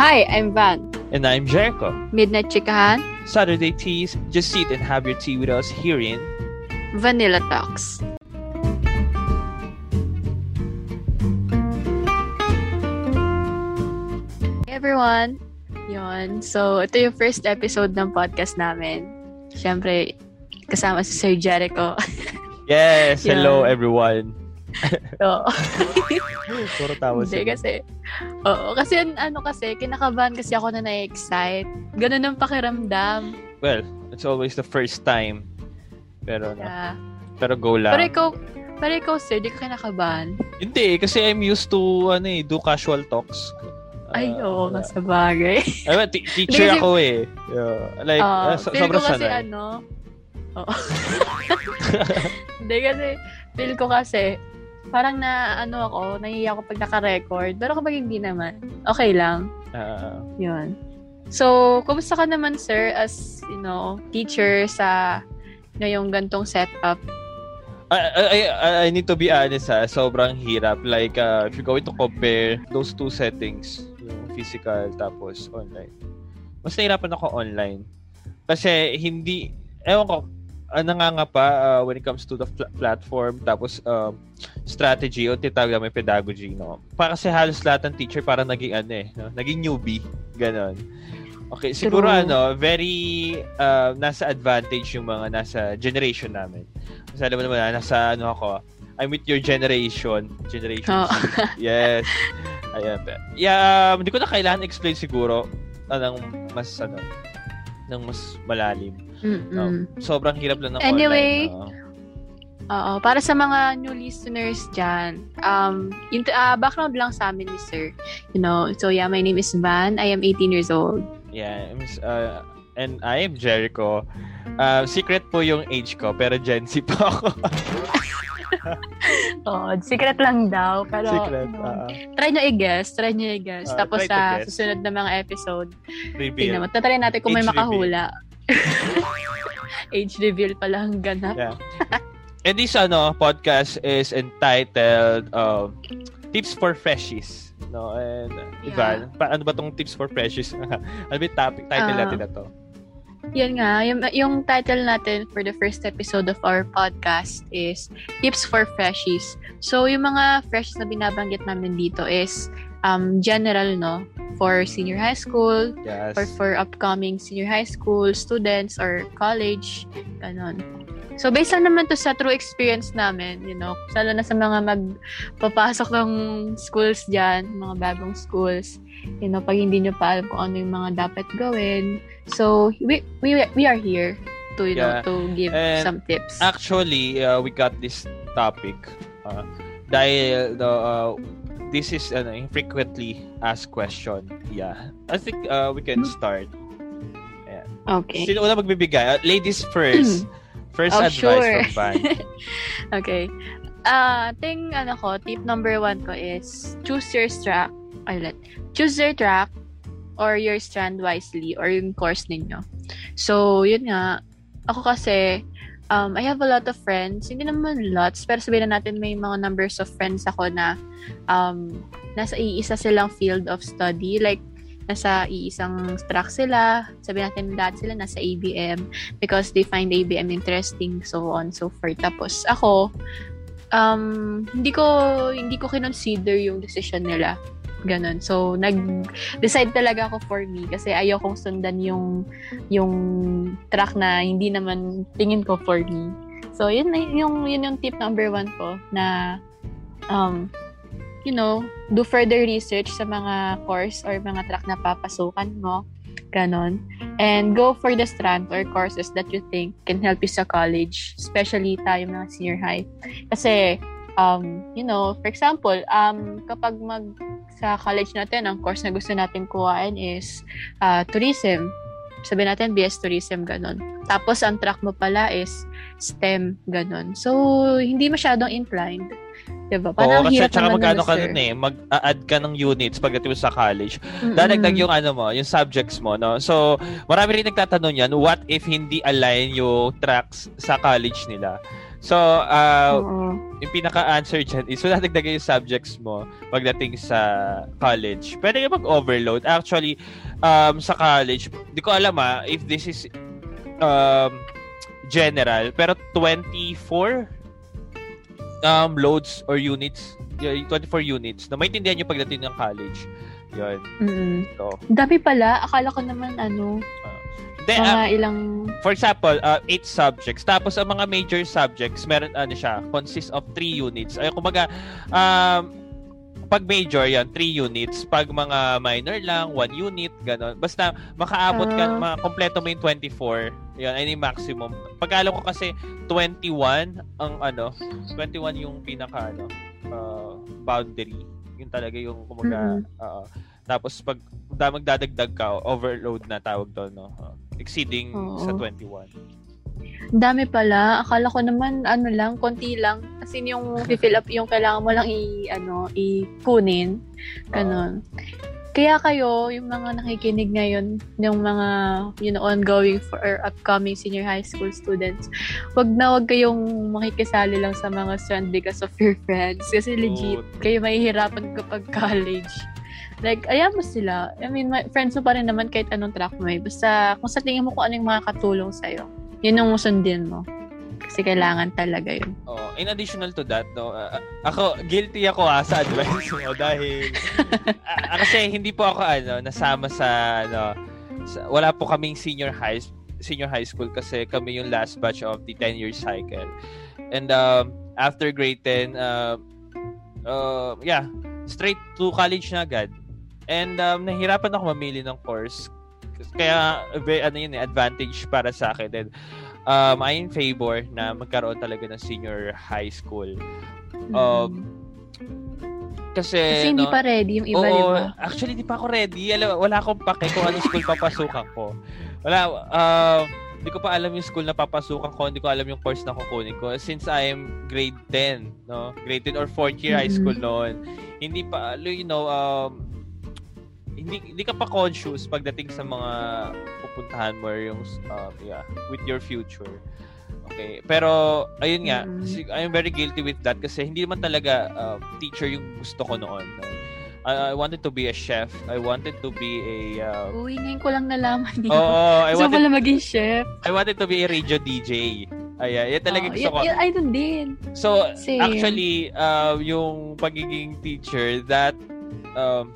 Hi, I'm Van. And I'm Jericho. Midnight Chikahan, Saturday Teas, just sit and have your tea with us here in Vanilla Talks. Hey everyone! Yon. So, ito yung first episode ng podcast namin. Siyempre, kasama si Sir Jericho. Yes, hello everyone. So, Puro tawa Hindi sila. kasi, oo, kasi an- ano kasi, kinakabahan kasi ako na na-excite. Ganun ang pakiramdam. Well, it's always the first time. Pero, no, Yeah. pero go lang. Pero ikaw, pero ikaw, sir, di ka kinakabahan. Hindi, kasi I'm used to, ano eh, do casual talks. Ay, Ah, oo, nga sa bagay. Ay, well, t- teacher kasi- ako eh. Yeah. Like, Ah, uh, so- sobrang kasi sanay. ano, oo. Hindi kasi, feel ko kasi, parang na, ano ako, nahihiya ako pag naka-record. Pero kapag hindi naman, okay lang. Ah, Yun. So, kumusta ka naman, sir, as, you know, teacher sa ngayong gantong setup? I, I, I, I need to be honest ha, sobrang hirap. Like, uh, if you're going to compare those two settings, yung physical tapos online, mas nahirapan ako online. Kasi hindi, ewan ko, uh, nangangapa uh, when it comes to the pl- platform, tapos um, strategy, o tinatawag namin pedagogy, no? Para kasi halos lahat ng teacher para naging ano eh, no? naging newbie, ganon. Okay, siguro True. ano, very uh, nasa advantage yung mga nasa generation namin. Kasi alam mo naman, nasa ano ako, I'm with your generation. Generation. Z. Yes. Ayan. Yeah, um, hindi ko na kailangan explain siguro anong mas ano, ng mas malalim. Mm-mm. Um, sobrang hirap lang ng Anyway, online. no? Oo, para sa mga new listeners dyan, um, yung ah, background lang sa amin ni Sir. You know, so yeah, my name is Van. I am 18 years old. Yeah, I'm uh, and I am Jericho. Uh, secret po yung age ko, pero Gen Z po ako. Oo, secret lang daw. Pero, secret. ano, Uh, try nyo i-guess. Try nyo i-guess. Ah, Tapos sa guess. susunod na mga episode, reveal. tingnan mo. Tatry natin kung may Age makahula. Age reveal pala ang ganap. Yeah. And this ano podcast is entitled um, Tips for Freshies. No, and Yeah. Ivan, pa, ano ba tong Tips for Freshies? ano ba yung topic, title Ah. natin na to? Yan nga, yung, yung title natin for the first episode of our podcast is Tips for Freshies. So, yung mga freshies na binabanggit namin dito is um, general, no? For senior high school, Yes. or for upcoming senior high school students or college, ganon. So, based lang naman to sa true experience namin, you know, lalo na sa mga magpapasok ng schools dyan, mga bagong schools, you know, pag hindi nyo pa alam kung ano yung mga dapat gawin. So, we, we, we are here to, you Yeah. know, to give And some tips. Actually, uh, we got this topic uh, dahil the uh, this is an frequently asked question. Yeah. I think uh, we can start. okay. Sino una magbibigay? Uh, ladies first. First Oh, advice sure. from Van. okay. Uh, ting ano ko, tip number one ko is choose your track. Ay, let. Choose your track or your strand wisely or yung course ninyo. So, yun nga. Ako kasi, um, I have a lot of friends. Hindi naman lots, pero sabihin na natin may mga numbers of friends ako na um, nasa iisa silang field of study. Like, nasa iisang track sila. Sabihin natin lahat sila nasa ABM because they find ABM interesting, so on, so forth. Tapos, ako, um, hindi ko, hindi ko kinonsider yung decision nila. Ganon. So, nag-decide talaga ako for me kasi ayokong sundan yung, yung track na hindi naman tingin ko for me. So, yun, yung, yun yung tip number one ko na, um, you know, do further research sa mga course or mga track na papasukan mo. Ganon. And go for the strand or courses that you think can help you sa college, especially tayo mga senior high. Kasi, um, you know, for example, um, kapag mag sa college natin, ang course na gusto natin kuhain is uh, tourism. Sabi natin, BS Tourism, ganon. Tapos, ang track mo pala is STEM, ganon. So, hindi masyadong inclined. Diba? Oo, Parang kasi hirap tsaka magkano ka nun eh, mag-add ka ng units pagdating sa college. Dadagdag yung ano mo, yung subjects mo, no? So, marami rin nagtatanong yan, what if hindi align yung tracks sa college nila? So, uh, Oo. yung pinaka-answer dyan is wala dagdagan yung subjects mo pagdating sa college. Pwede ka mag-overload. Actually, um, sa college, di ko alam ah, if this is um, general, pero 24 um, loads or units, yeah, 24 units na maintindihan yung pagdating ng college. Yun. Mm-mm. So, Dami pala. Akala ko naman ano, Then, mga ah, ilang... for example, uh, eight subjects. Tapos, ang mga major subjects, meron, ano siya, consists of three units. Ay, kumbaga, um, pag major, yan, three units. Pag mga minor lang, one unit, gano'n. Basta, makaabot ka, Ah. makakompleto mo yung 24. Yan, ay yung maximum. Pag alam ko kasi, 21 ang, ano, 21 yung pinaka, ano, uh, boundary. Yun talaga yung, kumbaga, oo. Tapos, pag da- magdadagdag ka, overload na tawag doon, no? Uh, exceeding Oo. sa 21. Ang Dami pala. Akala ko naman, ano lang, konti lang. As in, yung fill up, yung kailangan mo lang i, ano, i-kunin. Ganon. Kaya kayo, yung mga nakikinig ngayon, yung mga, you know, ongoing for or upcoming senior high school students, wag na wag kayong makikisali lang sa mga strand because of your friends. Kasi legit, kayo mahihirapan kapag college. Like, ayan mo sila. I mean, my, friends mo pa rin naman kahit anong track mo eh. Basta, kung sa tingin mo kung ano yung makakatulong sa'yo, yun yung sundin mo. Kasi kailangan talaga yun. Oh, in additional to that, no, uh, ako, guilty ako ha, sa advice mo dahil, ah, kasi hindi po ako, ano, nasama sa, ano, sa, wala po kaming senior high, senior high school kasi kami yung last batch of the 10-year cycle. And, um, after grade 10, uh, uh, yeah, straight to college na agad. And, um, nahirapan ako mamili ng course. Kaya, ano yun, eh, advantage para sa akin. And, um, I in favor na magkaroon talaga ng senior high school. Um, Kasi, Kasi hindi no, pa ready yung iba, oo, di ba? actually, di pa ako ready. Alam, wala akong pake kung anong school papasukan ko. Wala, uh, hindi ko pa alam yung school na papasukan ko. Hindi ko alam yung course na kukunin ko. Since I am grade 10, no? Grade 10 or 4th year high school noon. Hindi pa, you know, um, hindi, hindi ka pa conscious pagdating sa mga pupuntahan mo or yung, um, yeah, with your future. Okay. Pero, ayun nga, Mhm. si- I'm very guilty with that kasi hindi naman talaga um, teacher yung gusto ko noon. no? I, I wanted to be a chef. I wanted to be a... Uh, Uy, ngayon ko lang nalaman Oo, dito. I Gusto ko maging chef. I wanted to be a radio DJ. Ayan, yan talaga Oh, gusto yun- ko. yun, ay, dun din. So, Same. actually, uh, yung pagiging teacher, that, um,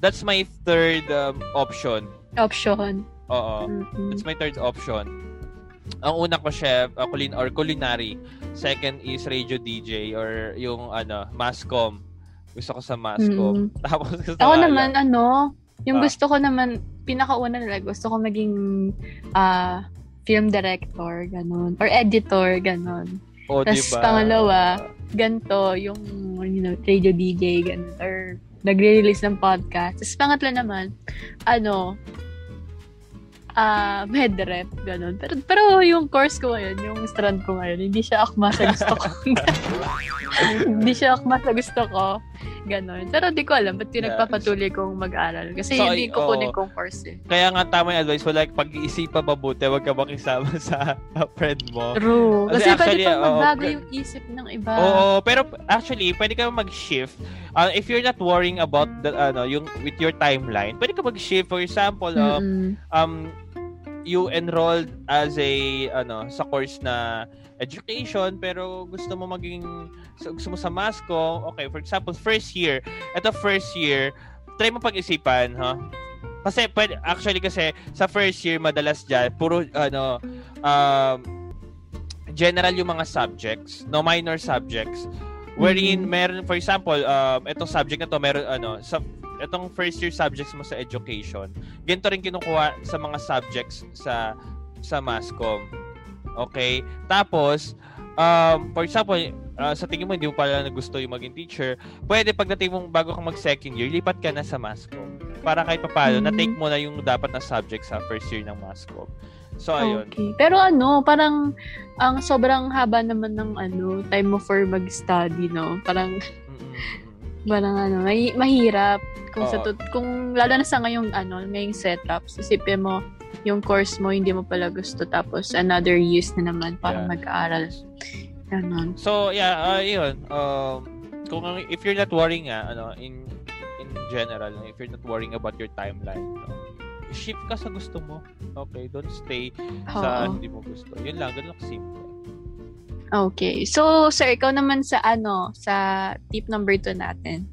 that's my third um, option. Option. Oo. Mm-mm. That's my third option. Ang una ko chef, uh, culin or culinary. Second is radio DJ or yung ano, mascom. Gusto ko sa mascom. Mm. Tapos gusto Ako ko, naman, ano, yung Ah. gusto ko naman, pinakauna nila, gusto ko maging ah film director, ganun. Or editor, ganun. oh, tas diba? pangalawa, Ganto, yung, you know, radio DJ, ganun. Or nagre-release ng podcast. Tapos pangatlo naman, ano, ah med rep, ganun. Pero, pero yung course ko ngayon, yung strand ko ngayon, hindi siya akma sa gusto ko. hindi siya akma sa gusto ko. Ganon. Pero di ko alam, ba't pinagpapatuloy kong mag-aral? Kasi So, hindi ko oo. kunin kong course eh. Kaya nga tama yung advice mo, like, pag-iisipan mabuti, huwag ka makisama sa friend mo. True. Kasi Kasi, actually, pwede pang magbago ka- yung isip ng iba. Oo, pero actually, pwede ka mag-shift. Uh, if you're not worrying about the, ano, yung, with your timeline, pwede ka mag-shift. For example, uh, Mm-mm. um, you enrolled as a, ano, sa course na education, pero gusto mo maging, so- gusto mo sa MASCO, okay, for example, first year, ito first year, try mo pag-isipan, ha? Kasi, pwede, actually kasi, sa first year, madalas dyan, puro, ano, um, general yung mga subjects, no minor subjects, wherein Mhm. meron, for example, um, itong subject na to, meron, ano, sa, itong first year subjects mo sa education, ganito rin kinukuha sa mga subjects sa sa MASCOM. Okay? Tapos, um, for example, uh, sa tingin mo, hindi mo pala na gusto yung maging teacher, pwede pagdating mong bago ka mag second year, lipat ka na sa MASCOM. Para kahit papalo, Mhm. na-take mo na yung dapat na subject sa first year ng MASCOM. So, ayun. Okay. Pero ano, parang ang sobrang haba naman ng ano, time mo for mag-study, no? Parang Mm-mm. parang ano, may, mahirap kung sa Oo. tut- kung lalo na sa ngayong ano, ngayong setup, isipin mo yung course mo hindi mo pala gusto tapos another years na naman para Yeah. mag-aaral. Ganon. So, yeah, uh, yun. Um, kung if you're not worrying nga, ano, in in general, if you're not worrying about your timeline, no, shift ka sa gusto mo. Okay, don't stay sa Oo. hindi mo gusto. Yun lang, ganun lang simple. Okay. So, sir, ikaw naman sa ano, sa tip number 2 natin.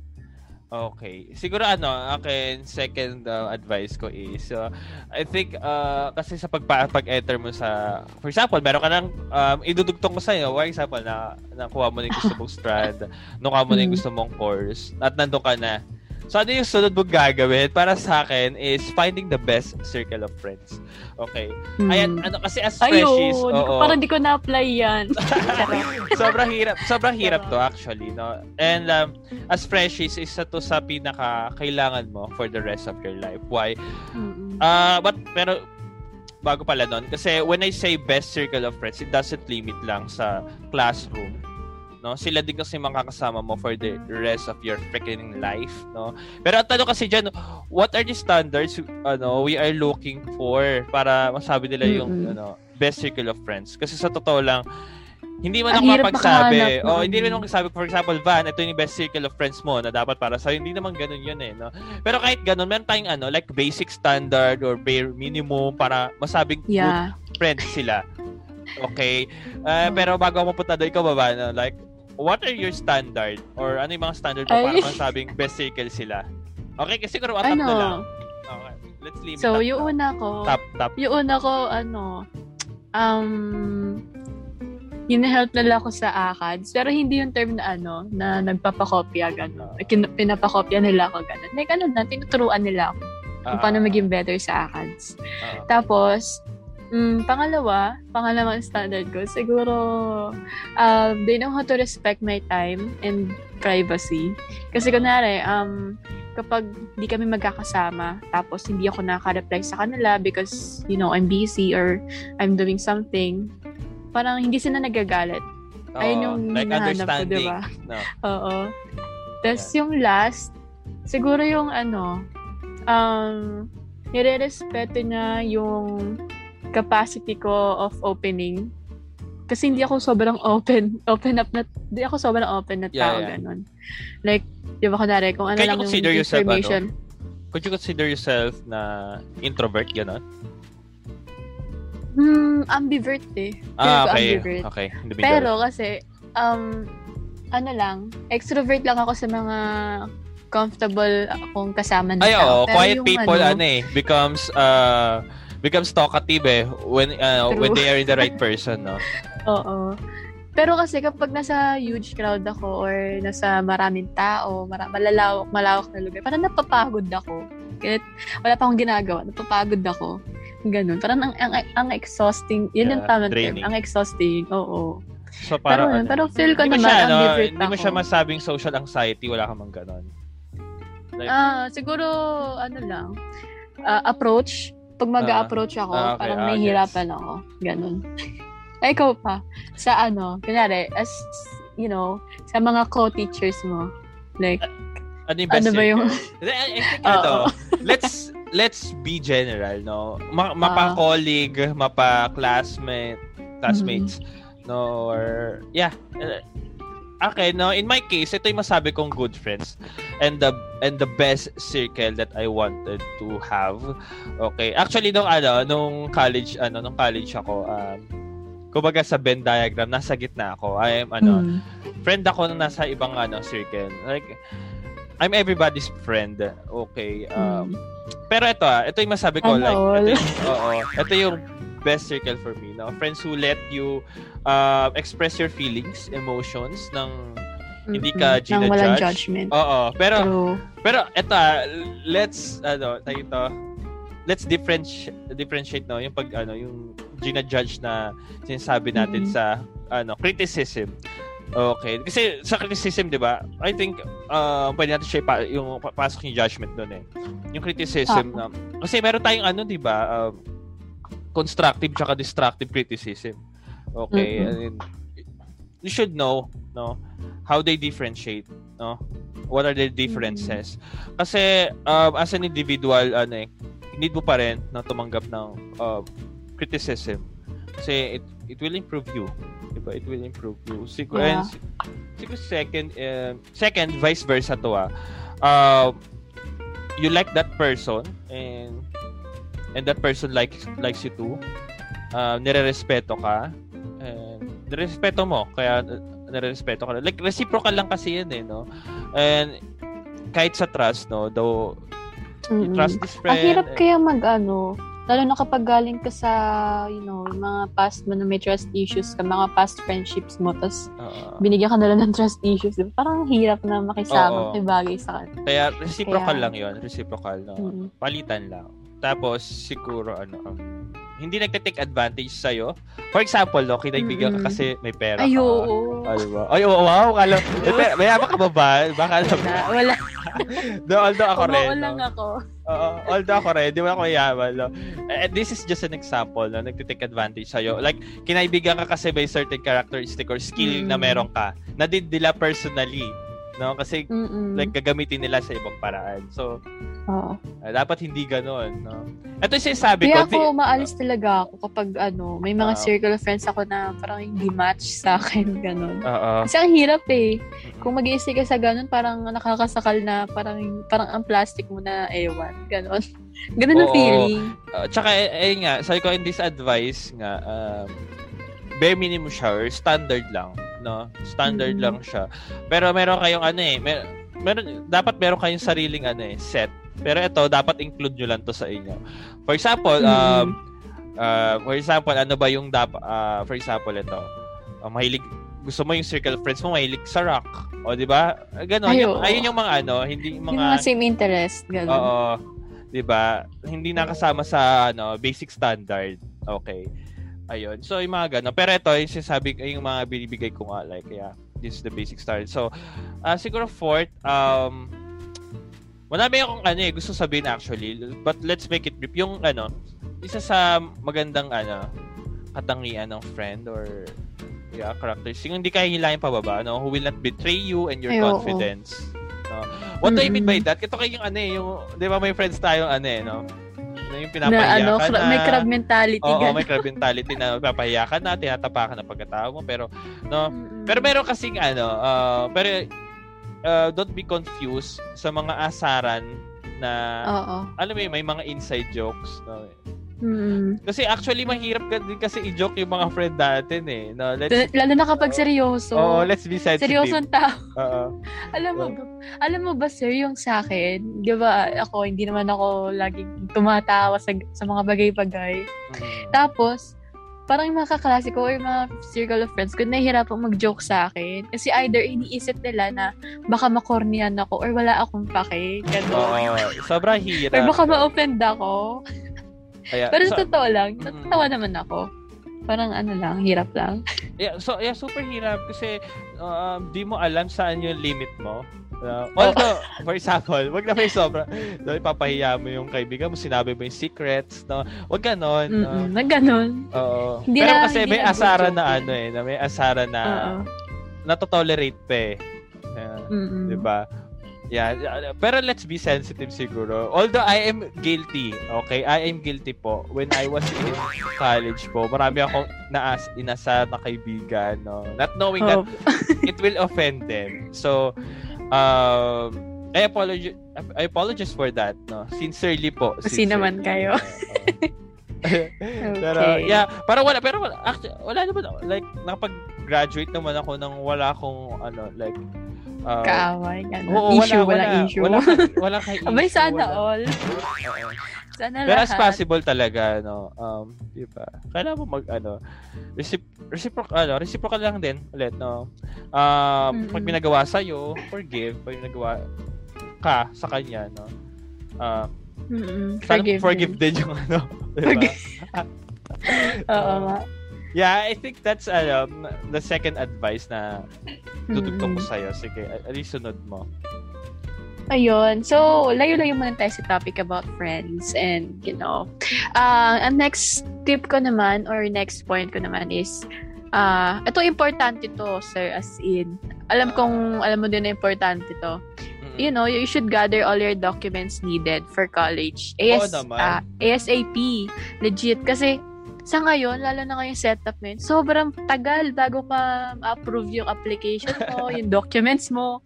Okay. Siguro ano, akin second uh, advice ko is uh, I think uh, kasi sa pagpa pag-enter mo sa for example, meron ka nang um, idudugtong ko sa iyo, for example, na nakuha mo na yung gusto mong strand, nakuha mo na yung Mm. gusto mong course, at nandun ka na. So, ano yung sunod mong gagawin para sa akin is finding the best circle of friends. Okay. Hmm. Ayan, ano, kasi as freshies, Ayun, ko- oo. parang di ko na-apply yan. sobrang hirap, sobrang hirap to actually, no? And um, as freshies, isa to sa pinaka kailangan mo for the rest of your life. Why? Mm-mm. Ah, but pero bago pala nun, kasi when I say best circle of friends, it doesn't limit lang sa classroom. No, sila din kasi makakasama mo for the rest of your freaking life, no? Pero ang tanong kasi diyan, what are the standards ano we are looking for para masabi nila yung Mm-mm. ano best circle of friends? Kasi sa totoo lang, hindi man ako mapagsabi. makahanap Oh, hindi rin ako sabi, for example, Van, ito yung best circle of friends mo na dapat para sa Hindi naman ganun yun eh, no? Pero kahit ganun, meron tayong ano, like basic standard or bare minimum para masabing good Yeah. friends sila. Okay? Uh, pero bago ako mapunta doon, ikaw ba ba, no? like, what are your standard? Or ano yung mga standard mo para masabing best circle sila? Okay, kasi siguro atap na lang. Ano? Okay, let's leave So, it yung at una ko, top, top. yung una ko, ano, um, hinahelp nila ako sa ACADS. Pero hindi yung term na ano, na nagpapakopya, gano'n. Kin- pinapakopya nila ako, gano'n. Like, ano na, tinuturuan nila ako kung Ah, paano maging better sa ACADS. ah, Tapos, mm, pangalawa, pangalawang standard ko, siguro, um, they know how to respect my time and privacy. Kasi kunwari, um, kapag di kami magkakasama, tapos hindi ako nakaka-reply sa kanila because, you know, I'm busy or I'm doing something, parang hindi sila nagagalit. Ayun oo, yung like hinahanap ko, diba? No. Oo. Tapos yung last, siguro yung ano, um, nire-respeto niya yung capacity ko of opening. Kasi hindi ako sobrang open, open up na, hindi ako sobrang open na Yeah, tao, yeah. ganun. Like, di ba kunwari, kung ano Can you lang yung consider yourself, ano? information. Could you consider yourself na introvert, gano'n? Hmm, ambivert eh. Ah, okay. ambivert. Okay. Pero kasi, um, ano lang, extrovert lang ako sa mga comfortable akong kasama na Ay, tao. oo. Pero Quiet people, ano, eh, becomes, uh, becomes talkative eh, when, uh, True. when they are in the right person, no? Oo. Pero kasi kapag nasa huge crowd ako or nasa maraming tao, mara- malalawak, malawak na lugar, parang napapagod ako. Kahit wala pa akong ginagawa, napapagod ako. Ganun. Parang ang, ang, ang exhausting, yun yung Yeah, tamang draining. term. Ang exhausting, oo. So, Pero, parang, ano, pero feel ko naman, siya, ambivert hindi mo siya masabing social anxiety, wala ka mang ganon. Like, Ah, siguro, ano lang, ah, approach. Pag mag-approach ako, ah, okay, parang ah, nahihirapan ako. Ganun. Eh, ikaw pa. Sa ano, kunyari, as, you know, sa mga co-teachers mo, like, ano yung best ano ba yung- I, think, ano, let's, let's be general, no? Ma- Ah. mapa-colleague, mapa-classmate, classmates, Mm-hmm. no? Or, yeah. Okay, no, in my case, ito yung masabi kong good friends and the and the best circle that I wanted to have. Okay. Actually nung ano, nung college ano, nung college ako, um kumbaga sa Venn diagram, nasa gitna ako. I am ano, mm, friend ako na nasa ibang ano circle. Like I'm everybody's friend. Okay. Um, mm. pero ito ah, ito yung masabi ko Ano like all? ito yung, oo, ito yung best circle for me, no? Friends who let you uh, express your feelings, emotions ng hindi ka walang ginajudge. judgment. Oo, pero True. pero ah, let's ano, tayo ito. Let's differentiate differentiate no yung pag ano yung gina-judge na sinasabi natin Mhm. sa ano criticism. Okay. Kasi sa criticism, 'di ba? I think uh, pwede natin siya ipa- yung papasok yung judgment doon eh. Yung criticism na kasi meron tayong ano, 'di ba? Um, constructive tsaka destructive criticism. Okay. Mhm. And then, you should know, no, how they differentiate, no? What are the differences? Kasi um, as an individual, ano eh, need mo pa rin na tumanggap ng uh, criticism. Kasi it, it will improve you. Diba? It will improve you. Siguro, Yeah. and, si- siguro second, uh, second, vice versa to ah. Uh, you like that person and and that person likes likes you too. Uh, nire-respeto ka. And nire-respeto mo. Kaya uh, nire-respeto ka. Like, reciprocal lang kasi yun eh, no? And kahit sa trust, no? Though, Mm-mm. trust this Ang friend. hirap and- kaya mag ano, lalo na kapag galing ka sa, you know, yung mga past mo na may trust issues ka, mga past friendships mo, tapos Oo. binigyan ka nila ng trust issues. Diba? Parang hirap na makisama, Oo. makibagay sa kanila. Kaya reciprocal Kaya- lang yon Reciprocal, no? Mm. Palitan lang. Tapos, siguro, ano, um, hindi nagte-take advantage sa'yo. For example, no, kinaibigan ka kasi may pera Ay, ka. oo. Ay, wow. Ay, oo, wow. Alam, may, pera, may yaman ka ba ba? Baka alam mo. Wala. No, although ako rin. No? lang ako. Oo, although ako rin, di ba ako yaman, no? Eh, this is just an example, no? Nagtitake advantage sa'yo. Like, kinaibigan ka kasi may certain characteristic or skill na Mm. meron ka na din nila personally. No? Kasi, Mm-mm. like, gagamitin nila sa ibang paraan. So, Oo. ah, dapat hindi ganon, no? Ito yung sinasabi Kaya ko. ako, maalis talaga ako kapag ano, may mga Ah. circle of friends ako na parang hindi match sa akin, ganun. Oo. Kasi ang hirap eh. Kung mag ka sa ganun, parang nakakasakal na parang parang ang plastic mo na ewan. Ganon. Ganon ang feeling. Uh, tsaka, eh, eh, nga, sabi ko in this advice nga, um, bare minimum or standard lang, no? Standard Mm. lang siya. Pero meron kayong ano eh, mer- meron, dapat meron kayong sariling ano eh, set. Pero ito, dapat include nyo lang to sa inyo. For example, Mm. um, uh, for example, ano ba yung dapat, uh, for example, ito, uh, mahilig, gusto mo yung circle friends mo, mahilig sa rock. O, di ba? Ganon. Ay, Yung, ayun yung mga ano, hindi yung Yung mga, mga same interest. Ganon. Oo. 'Di ba? Hindi nakasama sa ano, basic standard. Okay. Ayun. So, yung mga gano'n. Pero ito, yung sinasabi, yung mga binibigay ko nga, like, yeah, this is the basic standard. So, ah siguro fourth, um, marami akong ano eh, gusto sabihin actually, but let's make it brief. Yung ano, isa sa magandang ano, katangian ng friend or yeah, characteristic. Yung hindi kaya hilahin pababa, no? Who will not betray you and your Ay, oo. confidence. No? What do I mean by that? Ito kayo yung ano eh, yung, di ba may friends tayong ano eh, no? Na yung na pinapahiya ano, ka na. may crab mentality. Oo, ganon. may crab mentality na papahiya ka na, tinatapakan na pagkatao mo, pero, no? Pero meron kasing ano, uh, pero, uh, don't be confused sa mga asaran na, Oo. alam mo may mga inside jokes, no? Mm. Kasi actually, mahirap ka din kasi i-joke yung mga friend natin eh. No, let's, Lalo na kapag seryoso. oh, let's be sensitive. Seryosong tao. Oo. Alam mo ba, alam mo ba sir, yung sa akin, di ba ako, hindi naman ako laging tumatawa sa, sa mga bagay-bagay. Mm. Tapos, parang yung mga kaklase ko or yung mga circle of friends ko, nahihirapang mag-joke sa akin. Kasi either iniisip nila na baka makornian ako or wala akong pake. Ganun. Oo. Sobrang hirap. Or baka ma-offend ako. Kaya, Pero so, totoo lang, natatawa naman ako. Parang ano lang, hirap lang. yeah, so, yeah, super hirap kasi um, di mo alam saan yung limit mo. Uh, although, for example, wag na may sobra. No, ipapahiya mo yung kaibigan mo, sinabi mo yung secrets, no? Wag ganon. No? Mm-mm, na ganun. Oo. Hindi Pero na- kasi may asara na ano eh, na may asara na Oo. natotolerate pa eh. Yeah. Mm-mm. Diba? Yeah, pero let's be sensitive siguro. Although I am guilty, okay? I am guilty po. When I was in college po, marami akong naas, inasa na kaibigan, no? Not knowing that Oh. it will offend them. So, um, I apologize, I apologize for that, no? Sincerely po. Kasi naman kayo. pero, Okay. yeah, para wala, pero wala, actually, wala naman, like, nakapag-graduate naman ako ng wala akong, ano, like, uh, Kaaway, ganun. Oo, issue, wala, wala, issue. Wala, wala kay issue. Abay, sana wala. all. Sana Pero lahat. as possible talaga, no, um, di ba? Kailangan mo mag, ano, recip- reciprocal, ano, reciprocal lang din, ulit, no? Um, Mm-mm. pag pinagawa sa'yo, forgive, pag pinagawa ka sa kanya, no? Um, Mm-mm. sana Forgive. forgive me. din yung, ano, di ba? Forgive. Oo nga. Yeah, I think that's, ano, the second advice na tutugtog ko sa'yo. Sige, at least sunod mo. Ayun. So, layo-layo muna tayo sa topic about friends. And, you know, uh, ang next tip ko naman or next point ko naman is, uh, ito importante to, sir, as in. Alam kong, alam mo din na importante to. You know, you should gather all your documents needed for college. AS, Oo naman. ah, ASAP. Legit. Kasi, sa ngayon, lalo na ngayong setup ngayon, sobrang tagal bago pa ma-approve yung application mo, yung documents mo.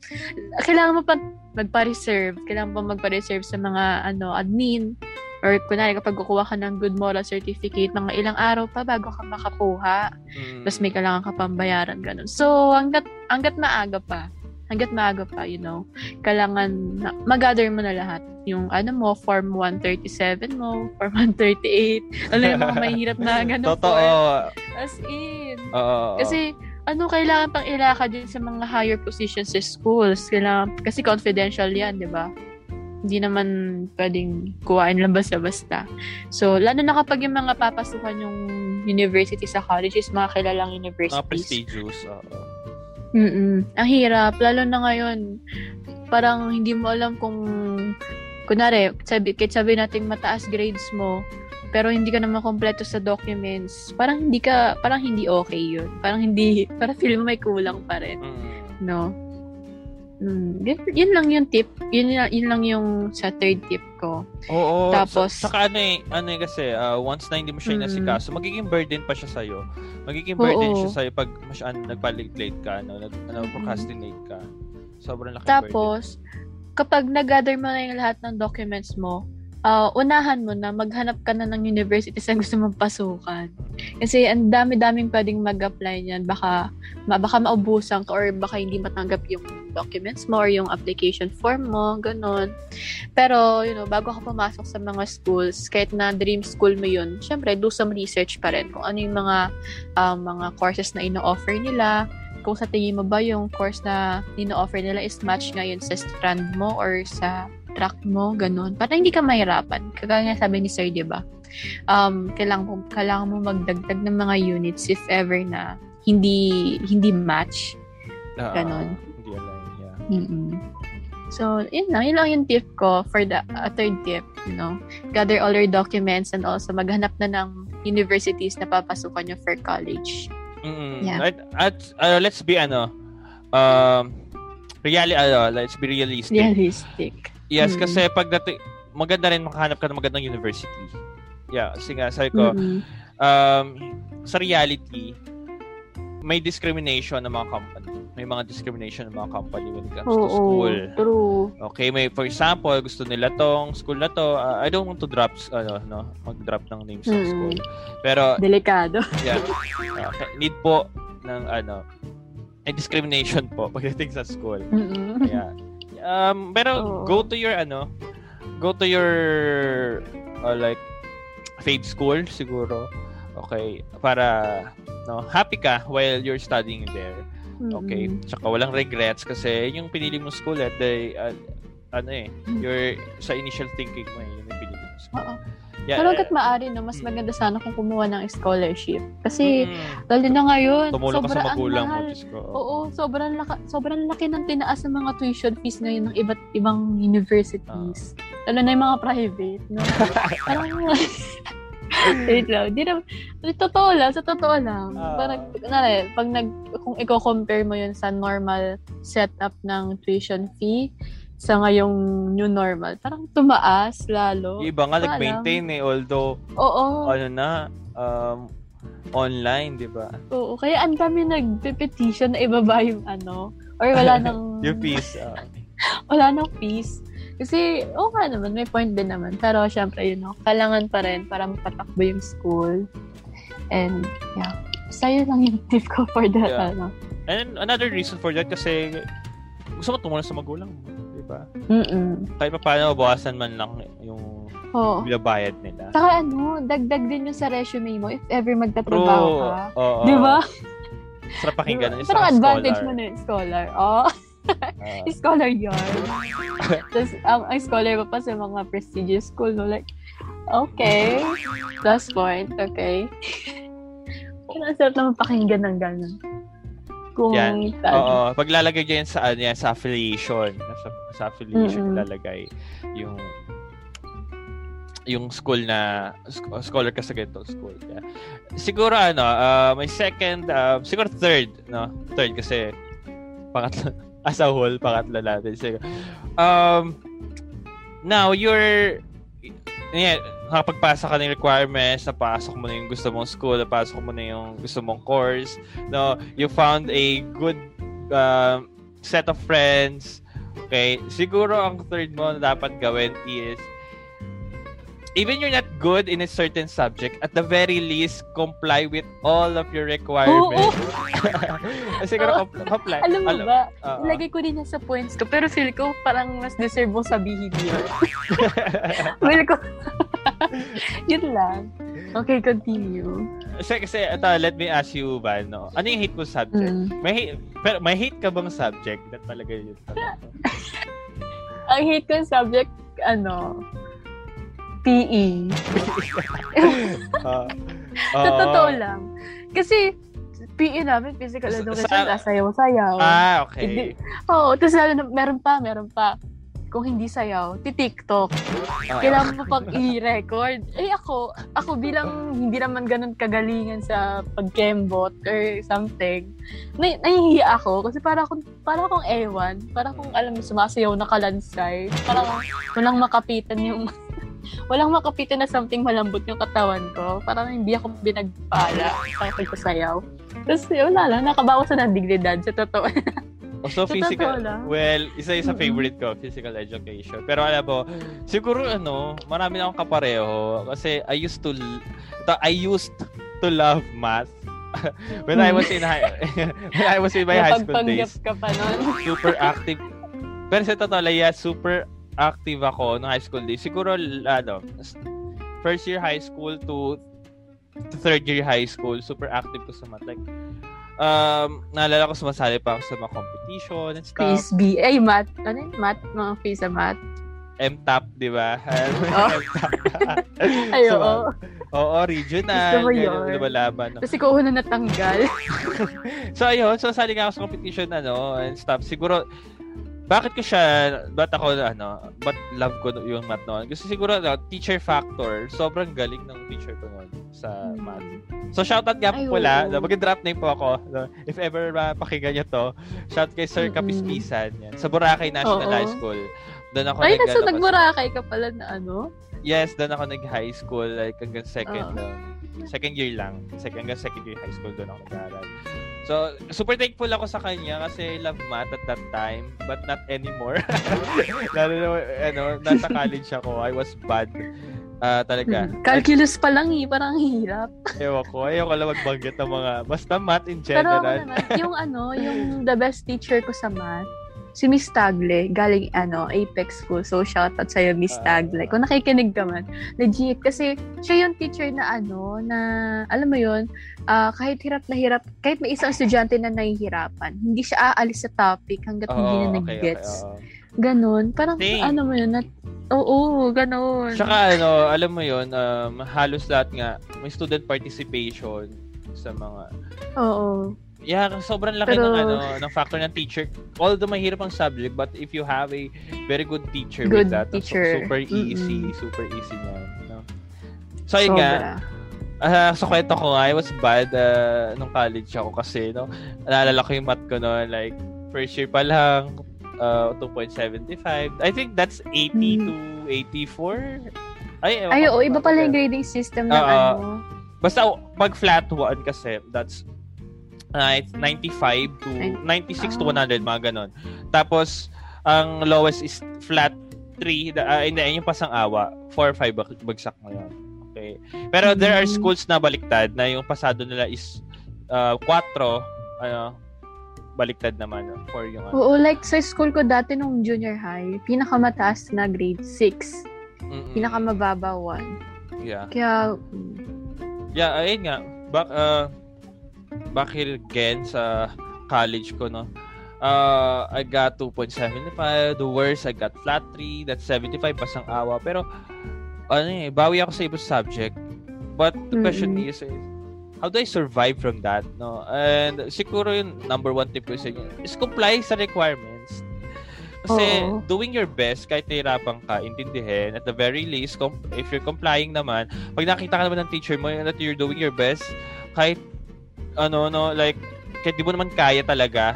Kailangan mo pa magpa-reserve. Kailangan pa magpa-reserve sa mga ano admin. Or kunwari, kapag kukuha ka ng good moral certificate, mga ilang araw pa bago ka makakuha. Mm. Tapos may kailangan ka pang bayaran, ganun. So, hanggat, hanggat maaga pa, hanggat maaga pa, you know, kailangan na, mag-gather mo na lahat. Yung ano mo, Form 137 mo, Form 138. Ano yung mga mahirap na ganun Totoo. form. As in. Oo. Kasi, ano, kailangan pang ilaka din sa mga higher positions sa schools. Kailangan, kasi confidential yan, di ba? Hindi naman pwedeng kuhain lang basta-basta. So, lalo na kapag yung mga papasukan yung university sa college is mga kilalang mga universities. prestigious. Oo. Mm Ang hirap. Lalo na ngayon, parang hindi mo alam kung, kunwari, sabi, kahit sabi natin mataas grades mo, pero hindi ka naman kompleto sa documents, parang hindi ka, parang hindi okay yun. Parang hindi, parang feel mo may kulang pa rin. Mm. No? Mm, yun, yun lang yung tip. Yun, yun lang yung sa third tip ko. Oo. Tapos- sa, saka ano eh, ano eh kasi, uh, once na hindi mo siya Mm. inasikaso, magiging burden pa siya sa'yo. Magiging burden Oo. siya sa'yo pag masyaan nagpa-late ka, no? Nag, ano, procrastinate ka. Sobrang laki burden. Tapos, kapag nag-gather mo na yung lahat ng documents mo, ah, unahan mo na maghanap ka na ng university sa gusto mong pasukan. Kasi ang dami-daming pwedeng mag-apply niyan. Baka, ma- baka maubusan ka or baka hindi matanggap yung documents mo or yung application form mo, ganun. Pero, you know, bago ka pumasok sa mga schools, kahit na dream school mo yun, syempre, do some research pa rin kung ano yung mga, um, mga courses na ino-offer nila, kung sa tingin mo ba yung course na ino-offer nila is match ngayon sa strand mo or sa track mo, ganun. Para hindi ka mahirapan. Kagaya nga sabi ni Sir, di ba? Um, kailangan, mo, kailangan mo magdagdag ng mga units if ever na hindi hindi match. Ah, Ganon. Hindi align, yeah. mm So, yun lang. Yun lang yung tip ko for the uh, third tip, you know. Gather all your documents and also maghanap na ng universities na papasukan nyo for college. Mm-mm. Yeah. At, at uh, let's be ano, um, really, ano, let's be realistic. Realistic. Yes, Mm. kasi pagdating, maganda rin makahanap ka ng magandang university. Yeah, kasi nga, sabi ko, Mm-mm. um, sa reality, may discrimination ng mga company. May mga discrimination ng mga company when it comes to Oo, school. true. Okay, may for example, gusto nila tong school na to. uh, I don't want to drop ano, no, mag-drop ng names ng Mm. school. Pero Delikado. yeah, uh, need po ng ano, ay discrimination po pagdating sa school. Mm-mm. Yeah. Um, pero Oo. go to your ano, go to your uh, like fave school siguro. Okay, para no, happy ka while you're studying there. Okay? Mm-mm. Tsaka walang regrets kasi yung pinili mong school at the uh, ano eh, Mm. your sa initial thinking mo eh, yun yung pinili mong school. Oo. Yeah, Pero hanggat maaari, no, mas maganda sana kung kumuha ng scholarship. Kasi, mm, lalo na ngayon, tumulong ka sa sobrang magulang mo, mahal. Diyos ko. Oo, sobrang laki, sobrang laki ng tinaas ng mga tuition fees ngayon ng iba't ibang universities. Ah. Lalo na yung mga private, no? Parang, wait lang, di na, totoo lang, sa totoo lang. Ah. Parang, nare, pag nag, kung i-compare mo yun sa normal setup ng tuition fee, sa ngayong new normal, parang tumaas lalo. Yung iba nga nag-maintain eh, although Oo. ano na, um, online, di ba? Oo, kaya ang dami nagpe-petition na ibaba yung ano, or wala nang, Yung fees. ah. wala nang fees. Kasi, oo nga naman, may point din naman. Pero, syempre, you know, kailangan pa rin para mapatakbo yung school. And, yeah. Yun lang yung tip ko for that, Yeah. ano. And another reason for that kasi gusto mo tumulong sa magulang mo, ba? Mm-mm. Kahit pa paano, bawasan man lang yung Oo. binabayad nila. Saka ano, dagdag din yung sa resume mo if ever True. magtatrabaho ka. Oo. Di ba? Sarap pakinggan ng isang Parang advantage scholar. mo na yung scholar. Oh, Ah. scholar yun. Tapos, ang, ang scholar pa pa sa mga prestigious school, no? Like, okay. Plus point, okay. Kaya ang sarap naman pakinggan ng gano'n. Kung Yan. Oo. Paglalagay dyan sa, ano yan, sa affiliation. Sa, sa affiliation, Mm-mm. lalagay yung yung school na scholar ka sa ganitong school. Yeah. Siguro ano, uh, may second, uh, siguro third, no? Third kasi pangatlo as a whole, pangatlo natin. Siguro. Um, now, you're yeah, nakapagpasa ka ng requirements, napasok mo na yung gusto mong school, napasok mo na yung gusto mong course, no, you found a good uh, set of friends, okay, siguro ang third mo na dapat gawin is even you're not good in a certain subject, at the very least, comply with all of your requirements. Oo, Siguro, Oo. comply. comply. Alam mo ba, Oo. ilagay ko din yan sa points ko. Pero feel ko, parang mas deserve mo sabihin yun. feel ko, yun lang. Okay, continue. kasi, kasi, ito, let me ask you, Van, no? Ano yung hate mo subject? Mm. May hate, pero may hate ka bang subject? That talaga yun. Ang hate ko subject, ano, PE. uh, Sa totoo lang. Kasi, PE namin, physical education, sa- sayaw-sayaw. Ah, okay. Hindi. Oo, tapos lalo meron pa, meron pa. Kung hindi sayaw, ti-TikTok. Kailangan mo pang i-record. Eh ako, ako bilang hindi naman ganun kagalingan sa pag-kembot or something, na nahihiya ako kasi para akong, para akong ewan. Para akong, alam mo, sumasayaw na kalansay. Parang walang makapitan yung, walang makapitan na something malambot yung katawan ko. Parang hindi ako binagpala sa pagsasayaw. Tapos, yun, wala lang, nakabawasan ng dignidad sa totoo. Sa physical, well, isa yung sa favorite ko, physical education. Pero alam mo, siguro ano, marami na akong kapareho kasi I used to, I used to love math when I was in high, when I was in my high school days. ka pa nun. Super active. Pero sa totoo lang, yeah, super active ako no high school days. Siguro, ano, first year high school to to third year high school, super active ko sa math. Like, um, naalala ko sumasali pa ako sa mga competition and stuff. Quiz B. Ay, math. Ano yun? Math? Mga quiz sa math. MTAP, di ba? Oh. Ay, So, oo. Oo, regional. Gusto mo yun. lumalaban. Kasi ko una natanggal. So, ayun. So, sali nga ako sa competition, ano, and stuff. Siguro, bakit ko siya, ba't ako, ano, ba't love ko yung math noon? Kasi siguro, ano, teacher factor, sobrang galing ng teacher ko noon sa math. So, shoutout nga po pala. Mag-drop name po ako. No, If ever mapakinggan nyo to, shout kay Sir Mm-mm. Kapispisan. Yan. Sa Boracay National Oo. High School. Doon ako Ay, nag- nasa ano, nagburakay ka pala na ano? Yes, doon ako nag-high school like hanggang second Oo. um, second year lang. Second hanggang second year high school doon ako nag-aaral. So, super thankful ako sa kanya kasi I love math at that time, but not anymore. Lalo na, ano, nasa college ako, I was bad. Ah, talaga. Hmm. Calculus pa lang eh, parang hirap. Ewan ko, ayaw ko lang magbanggit ng mga, basta math in Pero general. naman, yung ano, yung the best teacher ko sa math, si Miss Tagle, galing ano, Apex School. So, shoutout sa'yo, Miss Ah. Tagle. Kung nakikinig ka man, legit. Kasi, siya yung teacher na ano, na, alam mo yun, ah, kahit hirap na hirap, kahit may isang estudyante na nahihirapan, hindi siya aalis sa topic hanggat hindi na nag-gets. oo. Ganon. Parang, Same. ano mo yun, na, oo, ganon. Tsaka ano, alam mo yon um, halos lahat nga, may student participation sa mga Oo. Yeah, sobrang laki Pero- ng ano, ng factor ng teacher. Although mahirap ang subject, but if you have a very good teacher with Good that, so- teacher. super easy, Mm-mm. super easy niyan, no? So ayun nga, ah, sa kwento ko nga, I was bad uh, nung college ako kasi, no, naalala ko yung math ko no, like, first year pa lang, uh, 2.75. I think that's 80 Hmm. to 84. Ay, Ay, oo, iba pala yung grading system ng ano. Basta pag flat 1 kasi, that's uh, it's 95 to Ay- 96 to ah. 100, mga ganon. Tapos, ang lowest is flat 3, uh, hindi, yun yung pasang awa, 4 or 5 bag- bagsak ngayon. Okay. Pero there are Mm. schools na baliktad na yung pasado nila is uh, 4, ano, baliktad naman uh, for yung ano. Oo, like sa school ko dati nung junior high, pinakamataas na grade 6. Mm-mm. Pinakamababa 1. Yeah. Kaya, mm, Yeah, ayun nga. Back, uh, back here again sa college ko, no? Uh, I got 2.75. The worst, I got flat 3. That's 75, pasang awa. Pero, ano eh, bawi ako sa ibang subject. But the question Mm-mm. is, eh, how do I survive from that, no? And siguro yung number one tip ko sa inyo is comply sa requirements. Kasi Oo. doing your best, kahit nahirapan ka, intindihin, at the very least, if you're complying naman, pag nakita ka naman ng teacher mo that you're doing your best, kahit, ano, no, like, kahit di mo naman kaya talaga,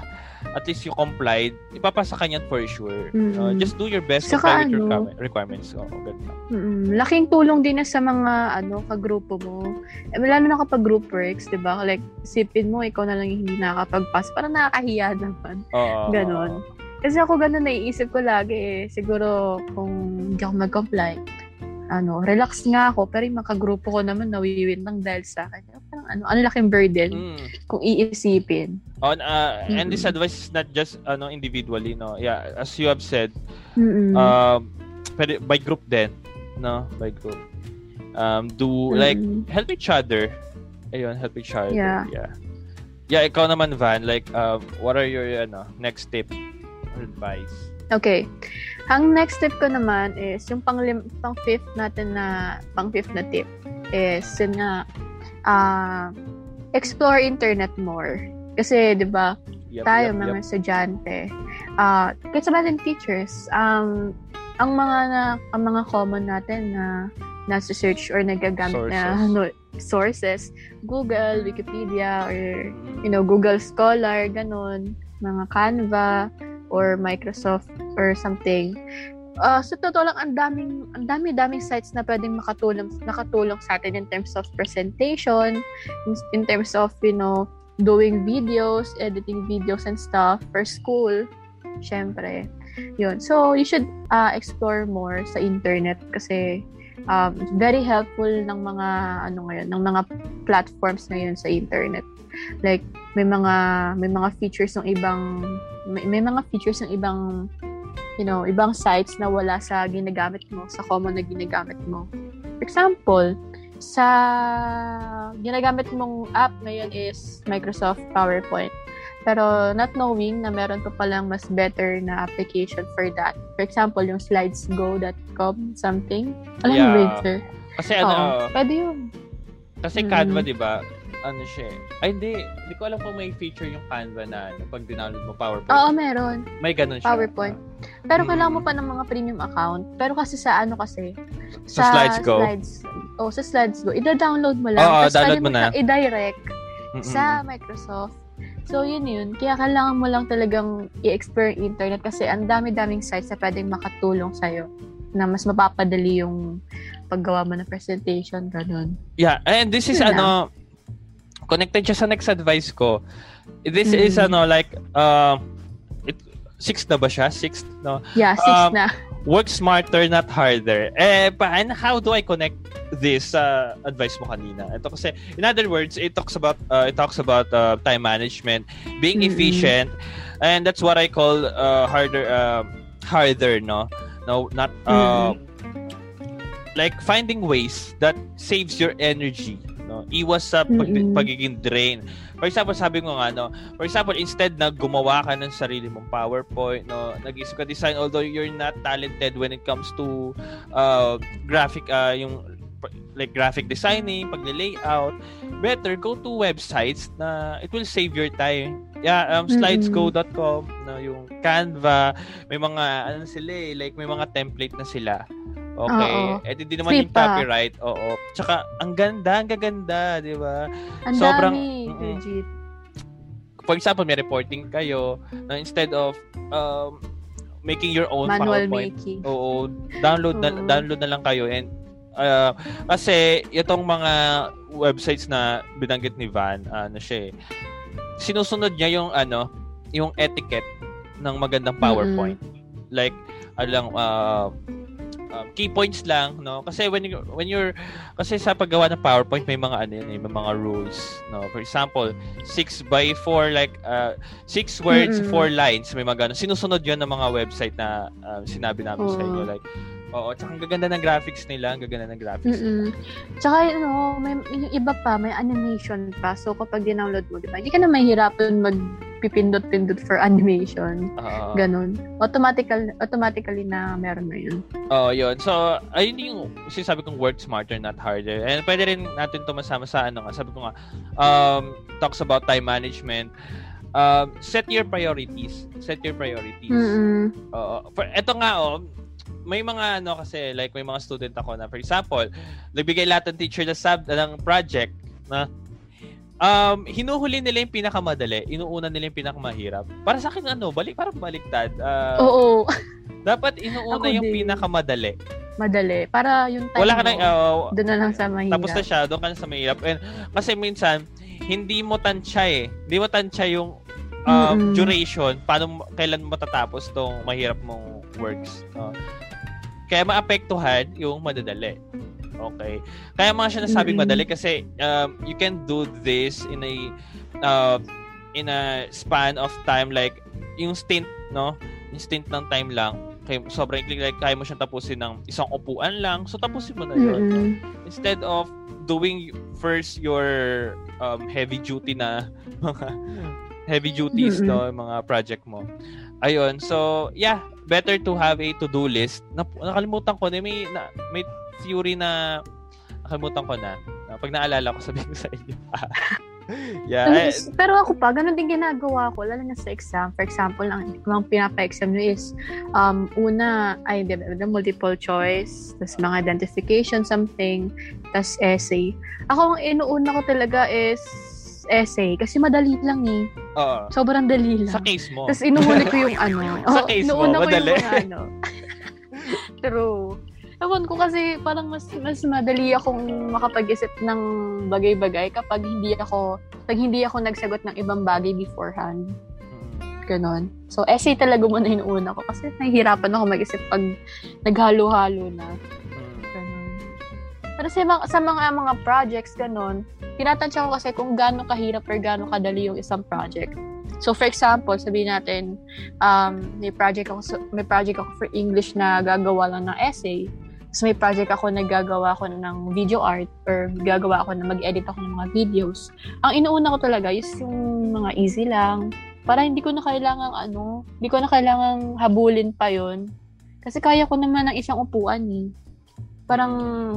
at least you complied, ipapasa ka niyan for sure. Mm. Uh, just do your best Saka comply with your ano, requirement- requirements. Oo, ganun lang. Mm, laking tulong din na sa mga ano kagrupo mo. Eh, lalo na kapag group works, 'di ba? Like sipin mo ikaw na lang yung hindi nakakapag-pass. Parang nakakahiya naman. Oo. Ganon. Kasi ako ganun naiisip ko lagi eh. Siguro kung hindi ako mag-comply, ano, relax nga ako, pero yung makagrupo ko naman nawiwin lang dahil sa akin. Parang ano, ano laking burden Mm. kung iisipin. On, uh, and this advice is not just ano individually, no. Yeah, as you have said, Mm-mm. um, pwede, by group din, no? By group. Um, do like Mm-mm. help each other. Ayun, help each other. Yeah. Yeah. Yeah, ikaw naman Van, like um, what are your ano, next tip or advice? Okay. Ang next tip ko naman is yung pang, lim- pang fifth natin na pang fifth na tip is yun nga ah, explore internet more. Kasi 'di ba, Yep, tayo yep, mga yep. estudyante, ah kahit natin teachers, um ang mga na, ang mga common natin na nasa search or nagagamit na ano, sources, Google, Wikipedia, or you know, Google Scholar, ganun, mga Canva, or Microsoft, or something. Uh, sa totoo lang, ang daming, ang dami-daming sites na pwedeng makatulong, nakatulong sa atin in terms of presentation, in, in terms of, you know, doing videos, editing videos and stuff for school. Syempre. Yun. So, you should uh, explore more sa internet kasi um, very helpful ng mga ano ngayon, ng mga platforms ngayon sa internet. Like may mga may mga features ng ibang may, may mga features ng ibang you know, ibang sites na wala sa ginagamit mo, sa common na ginagamit mo. For example, sa ginagamit mong app ngayon is Microsoft PowerPoint. Pero not knowing na meron pa palang mas better na application for that. For example, yung slidesgo.com something. Alam mo Yeah. sir? Kasi ano, Oo. Pwede yun. kasi Mm. Canva, 'di ba? Ano siya? eh. Ay hindi, hindi ko alam kung may feature yung Canva na ano, pag dinownload mo PowerPoint. Oo, meron. May ganun siya. PowerPoint. Pero Mm. kailangan mo pa ng mga premium account. Pero kasi sa ano kasi, Sa Slides Go. Slides, oh, sa Slides Go, ida-download mo lang. Oo, Tapos download mo na. i-direct Mm-mm. sa Microsoft. So, yun yun. Kaya kailangan mo lang talagang i-explore internet kasi ang dami-daming sites na pwedeng makatulong sa'yo na mas mapapadali yung paggawa mo ng presentation, ganun. Yeah, and this is Yun ano connected siya sa next advice ko. This is Mm. ano like uh, it, sixth na ba siya? Sixth, no? Yeah, six Um, na. Work smarter, not harder. Eh, paano, how do I connect this sa advice mo kanina? Ito kasi, in other words, it talks about, uh, it talks about uh, time management, being Mm-mm. efficient, and that's what I call uh, harder, uh, harder, no? No, not, uh, like finding ways that saves your energy, no? Iwas sa pag- Mm-mm. pagiging drain. For example, sabi ko nga, no, for example, instead na gumawa ka ng sarili mong PowerPoint, no, nag-isip ka design, although you're not talented when it comes to uh, graphic, uh, yung like graphic designing, pag-layout, better go to websites na it will save your time. Yeah, um, slidesgo.com, no, yung Canva, may mga, ano sila eh, like may mga template na sila. Okay. Eh, hindi naman Free yung copyright. Oo. Tsaka, ang ganda, ang gaganda, di ba? Ang sobrang- dami, Mm-mm. legit. for example, may reporting kayo na instead of um, making your own Manual PowerPoint, making. oo, download na Oo. download na lang kayo and uh, kasi itong mga websites na binanggit ni Van, ano siya eh, sinusunod niya yung ano, yung etiquette ng magandang PowerPoint. Like ano lang uh, um, key points lang, no? Kasi when you when you're kasi sa paggawa ng PowerPoint may mga ano yun, eh, may mga rules, no? For example, 6 by 4 like uh, 6 words, Mm-mm. 4 lines, may mga ganun. Sinusunod 'yon ng mga website na um, sinabi namin sa inyo like Oo, tsaka ang gaganda ng graphics nila, ang gaganda ng graphics. Mm-mm. Tsaka, ano, may, yung iba pa, may animation pa. So, kapag dinownload mo, di ba, hindi ka na mahirapan magpipindot-pindot for animation. Oo. Ganun. Automatical, automatically na meron na yun. Oo, yun. So, ayun yung sinasabi kong work smarter, not harder. And pwede rin natin ito masama sa ano nga. Sabi ko nga, um, talks about time management. Um, set your priorities. Set your priorities. Mm-mm. Oo. For, eto nga, oh, may mga ano kasi, like may mga student ako na, for example, nagbigay lahat ng teacher na sub, ng project na um, hinuhuli nila yung pinakamadali, inuuna nila yung pinakamahirap. Para sa akin, ano, balik, parang baliktad. Uh, Oo. Dapat inuuna yung din. pinakamadali. Madali. Para yung time Wala ka nang, uh, doon na lang sa mahirap. tapos na siya, doon ka na sa mahirap. And, kasi minsan, hindi mo tansya eh. Hindi mo tansya yung um, Mm-mm. duration, paano, kailan mo tatapos tong mahirap mong works. no? Kaya maapektuhan yung madadali. Okay. Kaya mga siya nasabing Mm-mm. madali kasi um, you can do this in a uh, in a span of time like yung stint, no? Yung stint ng time lang. Kaya sobrang like kaya mo siyang tapusin ng isang upuan lang. So tapusin mo na yun. Mm-mm. Instead of doing first your um, heavy duty na mga heavy duties Mm-mm. no, mga project mo. Ayun. So, yeah, better to have a to-do list. Na, nakalimutan ko na may na, may theory na nakalimutan ko na. na pag naalala ko sabihin ko sa inyo. yeah. eh, Tapos, pero ako pa, ganun din ginagawa ko, lalo na sa exam. For example, ang mga pinapa-exam nyo is, um, una, ay, di ba, the multiple choice, tapos mga identification, something, tapos essay. Ako, ang inuuna ko talaga is essay, kasi madali lang eh. oo. Sobrang dali lang. sa case mo. Tapos inuhuli ko yung ano. Sa Oo, case mo, inuuna ko madali. yung mga ano. True. Ewan ko kasi parang mas mas madali akong makapag-isip ng bagay-bagay kapag hindi ako pag hindi ako nagsagot ng ibang bagay beforehand. Mm. Ganon. So, essay talaga muna yung una ko kasi nahihirapan ako mag-isip pag naghalo-halo na. Mm. Ganon. Pero sa mga, sa mga mga projects, ganon, tinatansya ko kasi kung gaano kahirap or gaano kadali yung isang project. So, for example, sabihin natin, um, may project ako, may project ako for English na gagawa lang ng essay. Tapos may project ako na gagawa ko ng video art or gagawa ako na mag-edit ako ng mga videos. Ang inuuna ko talaga is yung mga easy lang. Para hindi ko na kailangang ano, hindi ko na kailangang habulin pa yon Kasi kaya ko naman ng isang upuan eh. Parang,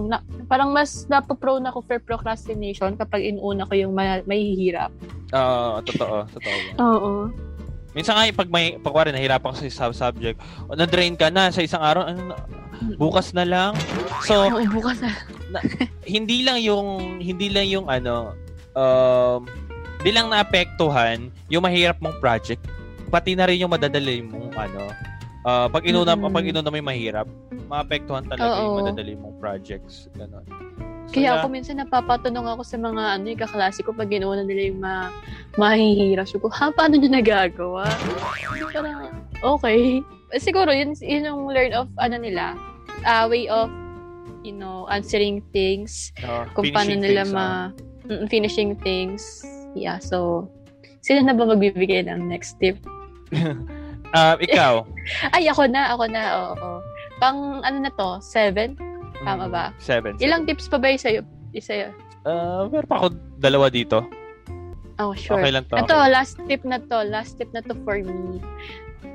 na, parang mas napaprone ako for procrastination kapag inuuna ko yung ma- mahihirap. Oo, totoo, totoo. yan. Oo. Minsan nga, pag may, pag wari, nahirapan ka sa isang subject, o na-drain ka na sa isang araw, ano, na- bukas na lang. So, Oo, bukas na. hindi lang yung, hindi lang yung ano, um, hindi lang naapektuhan yung mahirap mong project, pati na rin yung madadali mong ano, uh, pag inuna, Mm. pag inuna yung mahirap, maapektuhan talaga yung Oo. madadali mong projects. Ganon. So, Kaya ako minsan napapatanong ako sa mga ano, yung kaklase ko pag inuuna nila yung ma mahihirap. So, ko, ha, paano nyo nagagawa? Parang, okay. Siguro, yun, yun yung learn of, ano nila, uh, way of, you know, answering things, Uh, kung paano nila things, ma, mm, finishing things. Yeah, so, sila na ba magbibigay ng next tip? ah. Uh, ikaw. Ay, ako na, ako na, oo. Pang, ano na to, seven? Tama Mm, ba? Seven. Ilang tips pa ba yung sa'yo? Isa Uh, meron pa ako dalawa dito. Oh, sure. Okay lang to. Ito, last tip na to. Last tip na to for me.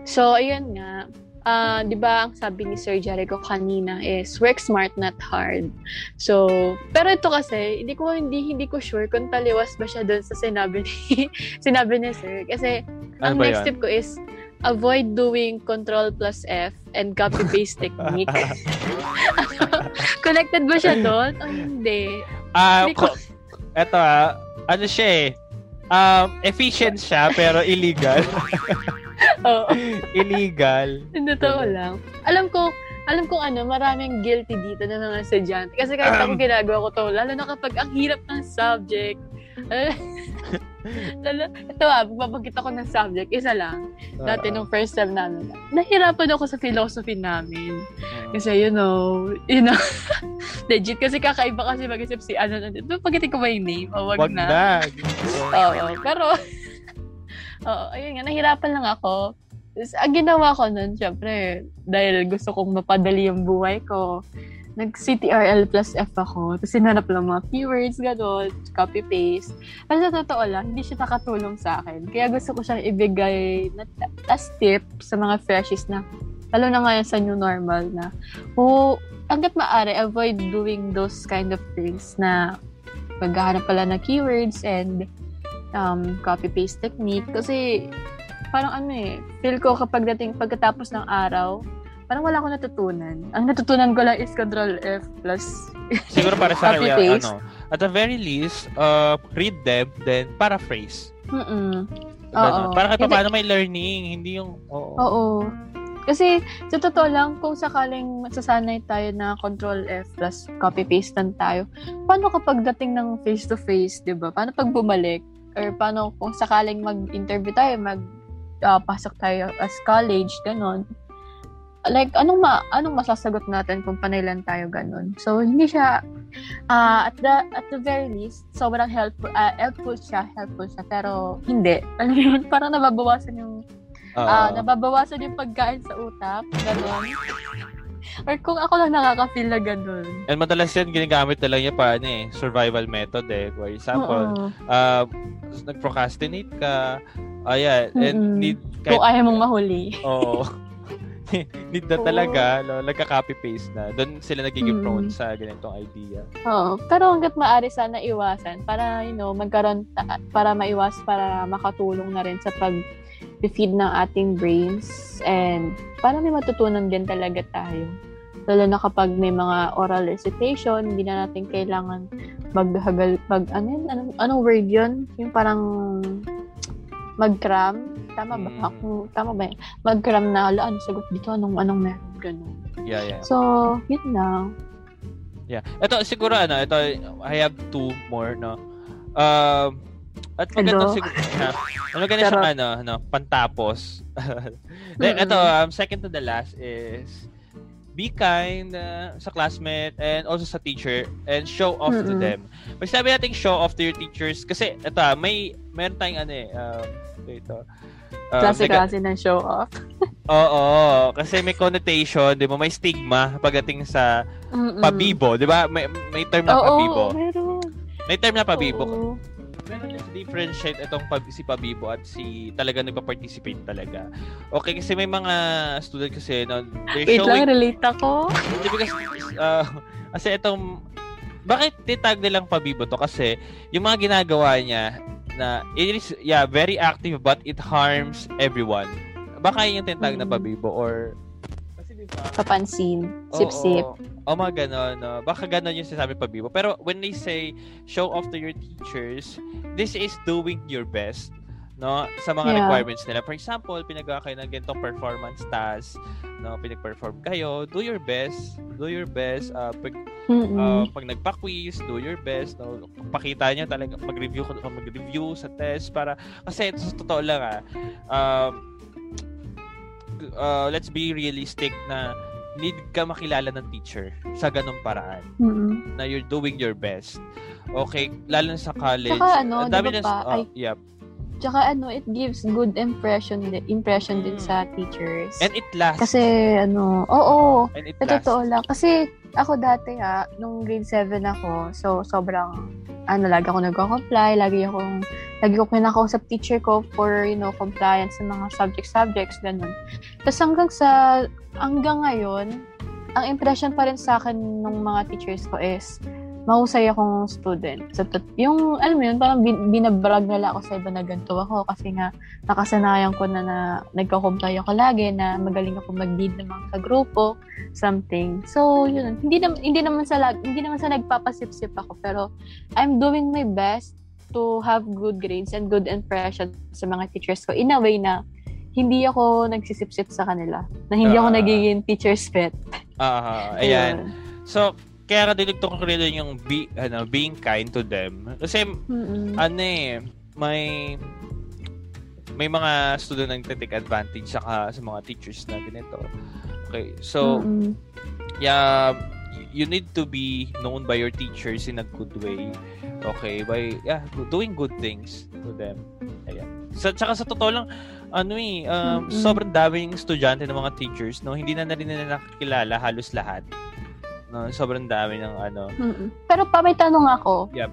So, ayun nga. Ah, 'di ba ang sabi ni Sir Jericho kanina is work smart not hard. So, pero ito kasi hindi ko hindi hindi ko sure kung taliwas ba siya doon sa sinabi ni sinabi ni Sir kasi Ano ang next yan? tip ko is avoid doing control plus F and copy paste technique. Connected ba siya doon? O hindi? Ah, Hindi ko- eto ah, ano siya eh, um, efficient siya, pero illegal. Oo. illegal. Totoo lang. Alam ko, alam ko ano, maraming guilty dito ng mga estudyante. Kasi kahit ako ginagawa ko to, lalo na kapag ang hirap ng subject. lalo, ito ah, magbabagit ako ng subject, isa lang. Dati Ah, nung first time namin, nahirapan ako sa philosophy namin. ah. Kasi, you know, you know, legit kasi kakaiba kasi mag-isip si ano dito. Pagitin ko ba yung name? O wag, Wag na. na. Oo, pero, oo, ayun nga, nahirapan lang ako. Tapos, ang ginawa ko nun, syempre, dahil gusto kong mapadali yung buhay ko, nag-CTRL plus F ako. Tapos, sinanap lang mga keywords, gano'n, copy-paste. Pero sa totoo lang, hindi siya nakatulong sa akin. Kaya gusto ko siyang ibigay na, as tip sa mga freshies na, lalo na ngayon sa new normal na, oh, hanggat maaari, avoid doing those kind of things na maghahanap pala ng keywords and um, copy-paste technique. Kasi, parang ano eh, feel ko kapag dating pagkatapos ng araw, parang wala akong natutunan. Ang natutunan ko lang is Control F plus Siguro para sa akin, ano, at the very least, uh, read them, then paraphrase. Mm-mm. Oo. Para kahit paano may learning, hindi yung, oo. Oo. Kasi, sa totoo lang, kung sakaling masasanay tayo na control F plus copy-paste lang tayo, paano kapag dating ng face-to-face, di ba? Paano pag bumalik? Or paano kung sakaling mag-interview tayo, mag ah, pasok tayo as college, ganon. Like, anong ma anong masasagot natin kung panay lang tayo ganon? So, hindi siya, ah, at the at the very least, sobrang helpful, ah, helpful siya, helpful siya, pero hindi. Alam mo yun, parang nababawasan yung Oo. Ah, nababawasan yung pagkain sa utak, gano'n. Or kung ako lang nakaka-feel na gano'n. And madalas yan, ginagamit na lang niya para ano eh, survival method eh. For example, Oo. uh, nag-procrastinate ka, ayan, and Mm-mm. need, Kung kahit, ayaw mong mahuli. oo, need na Oo. talaga, no, nagka-copy-paste na. Doon sila nagiging Mm. prone sa ganitong idea. Oo. Pero hanggat maaari sana iwasan para, you know, magkaroon, ta- para maiwas, para makatulong na rin sa pag feed ng ating brains and para may matutunan din talaga tayo. Lalo na kapag may mga oral recitation, hindi na natin kailangan maghagal, mag, ano yun? Anong, anong word yun? Yung parang mag-cram? Tama ba? Mm. Ako, tama ba? Mag-cram na, ala, ano sagot dito? Anong, anong meron? Ganun. Yeah, yeah. So, yun lang. Yeah. Ito, siguro, ano, ito, I have two more, no? Um, at maganda Hello? siguro, ha? Ano siyang, Charot. ano, ano, pantapos. Then, ito, um, second to the last is, be kind uh, sa classmate and also sa teacher and show off to Mm-mm. them. Pag sabi natin show off to your teachers, kasi, ito, ah, may, meron tayong, ano eh, um, ito, um, Klase-klase ng show-off. Oo, kasi may connotation, di ba? May stigma pagdating sa Mm-mm. pabibo, di ba? May, may term na Oo, pabibo. meron. May term na pabibo. Oo. Pero let's differentiate itong si pabibo at si talaga nagpa-participate talaga. Okay, kasi may mga student kasi no, they're Wait lang, showing relate ako. Hindi, because uh, kasi itong bakit titag nilang pabibo to kasi yung mga ginagawa niya na it is yeah very active but it harms everyone baka yun yung tinatag na Mm. pabibo or Papansin. Oo, Sip-sip. O mga ganon. No? Baka ganon yung sinasabi pabibo. Pero when they say show off to your teachers, this is doing your best no sa mga Yeah. requirements nila. For example, pinagawa kayo ng ganitong performance task, no, pinag-perform kayo, do your best, do your best. Uh, pag, Mm-mm. uh, pag nagpa-quiz, do your best, no. Pakita niyo talaga mag-review mag-review sa test para kasi ito sa totoo lang ah. Um, uh, let's be realistic na need ka makilala ng teacher sa ganung paraan Mm-mm. na you're doing your best. Okay, lalo na sa college. Tsaka ano, dami di ba na- pa, ah, ay, yep. Tsaka ano, it gives good impression di- impression din Mm. sa teachers. And it lasts. Kasi ano, oo, and it lasts. totoo lang. Kasi ako dati ha, nung grade 7 ako, so sobrang, ano, lagi ako nagko-comply, lagi akong, lagi ko pinakausap teacher ko for, you know, compliance sa mga subject-subjects, ganun. Tapos hanggang sa, hanggang ngayon, ang impression pa rin sa akin ng mga teachers ko is, mahusay akong student. So, yung, alam mo yun, parang bin- binabrag nila ako sa iba na ganito ako kasi nga, nakasanayan ko na na nagko-comply ako lagi na magaling ako mag-lead ng mga kagrupo, something. So, yun. Hindi naman hindi naman sa lag- hindi naman sa nagpapasip-sip ako, pero I'm doing my best to have good grades and good impression sa mga teachers ko in a way na hindi ako nagsisip-sip sa kanila. Na hindi ako Ah. nagiging teacher's pet. Ah, ayan. So, kaya ka dinigto ko rin yung be, ano, being kind to them. Kasi, Mm-mm. ano eh, may may mga student nang take advantage saka sa mga teachers na ganito. Okay. So, Mm-mm. yeah, you need to be known by your teachers in a good way. Okay, by yeah, doing good things to them. Ayan. Sa tsaka sa totoo lang, ano eh, um, Mm-mm. sobrang daming estudyante ng mga teachers, no? Hindi na na rin nila nakikilala halos lahat. No, sobrang dami ng ano. Mm-mm. Pero pa may tanong ako. Yep.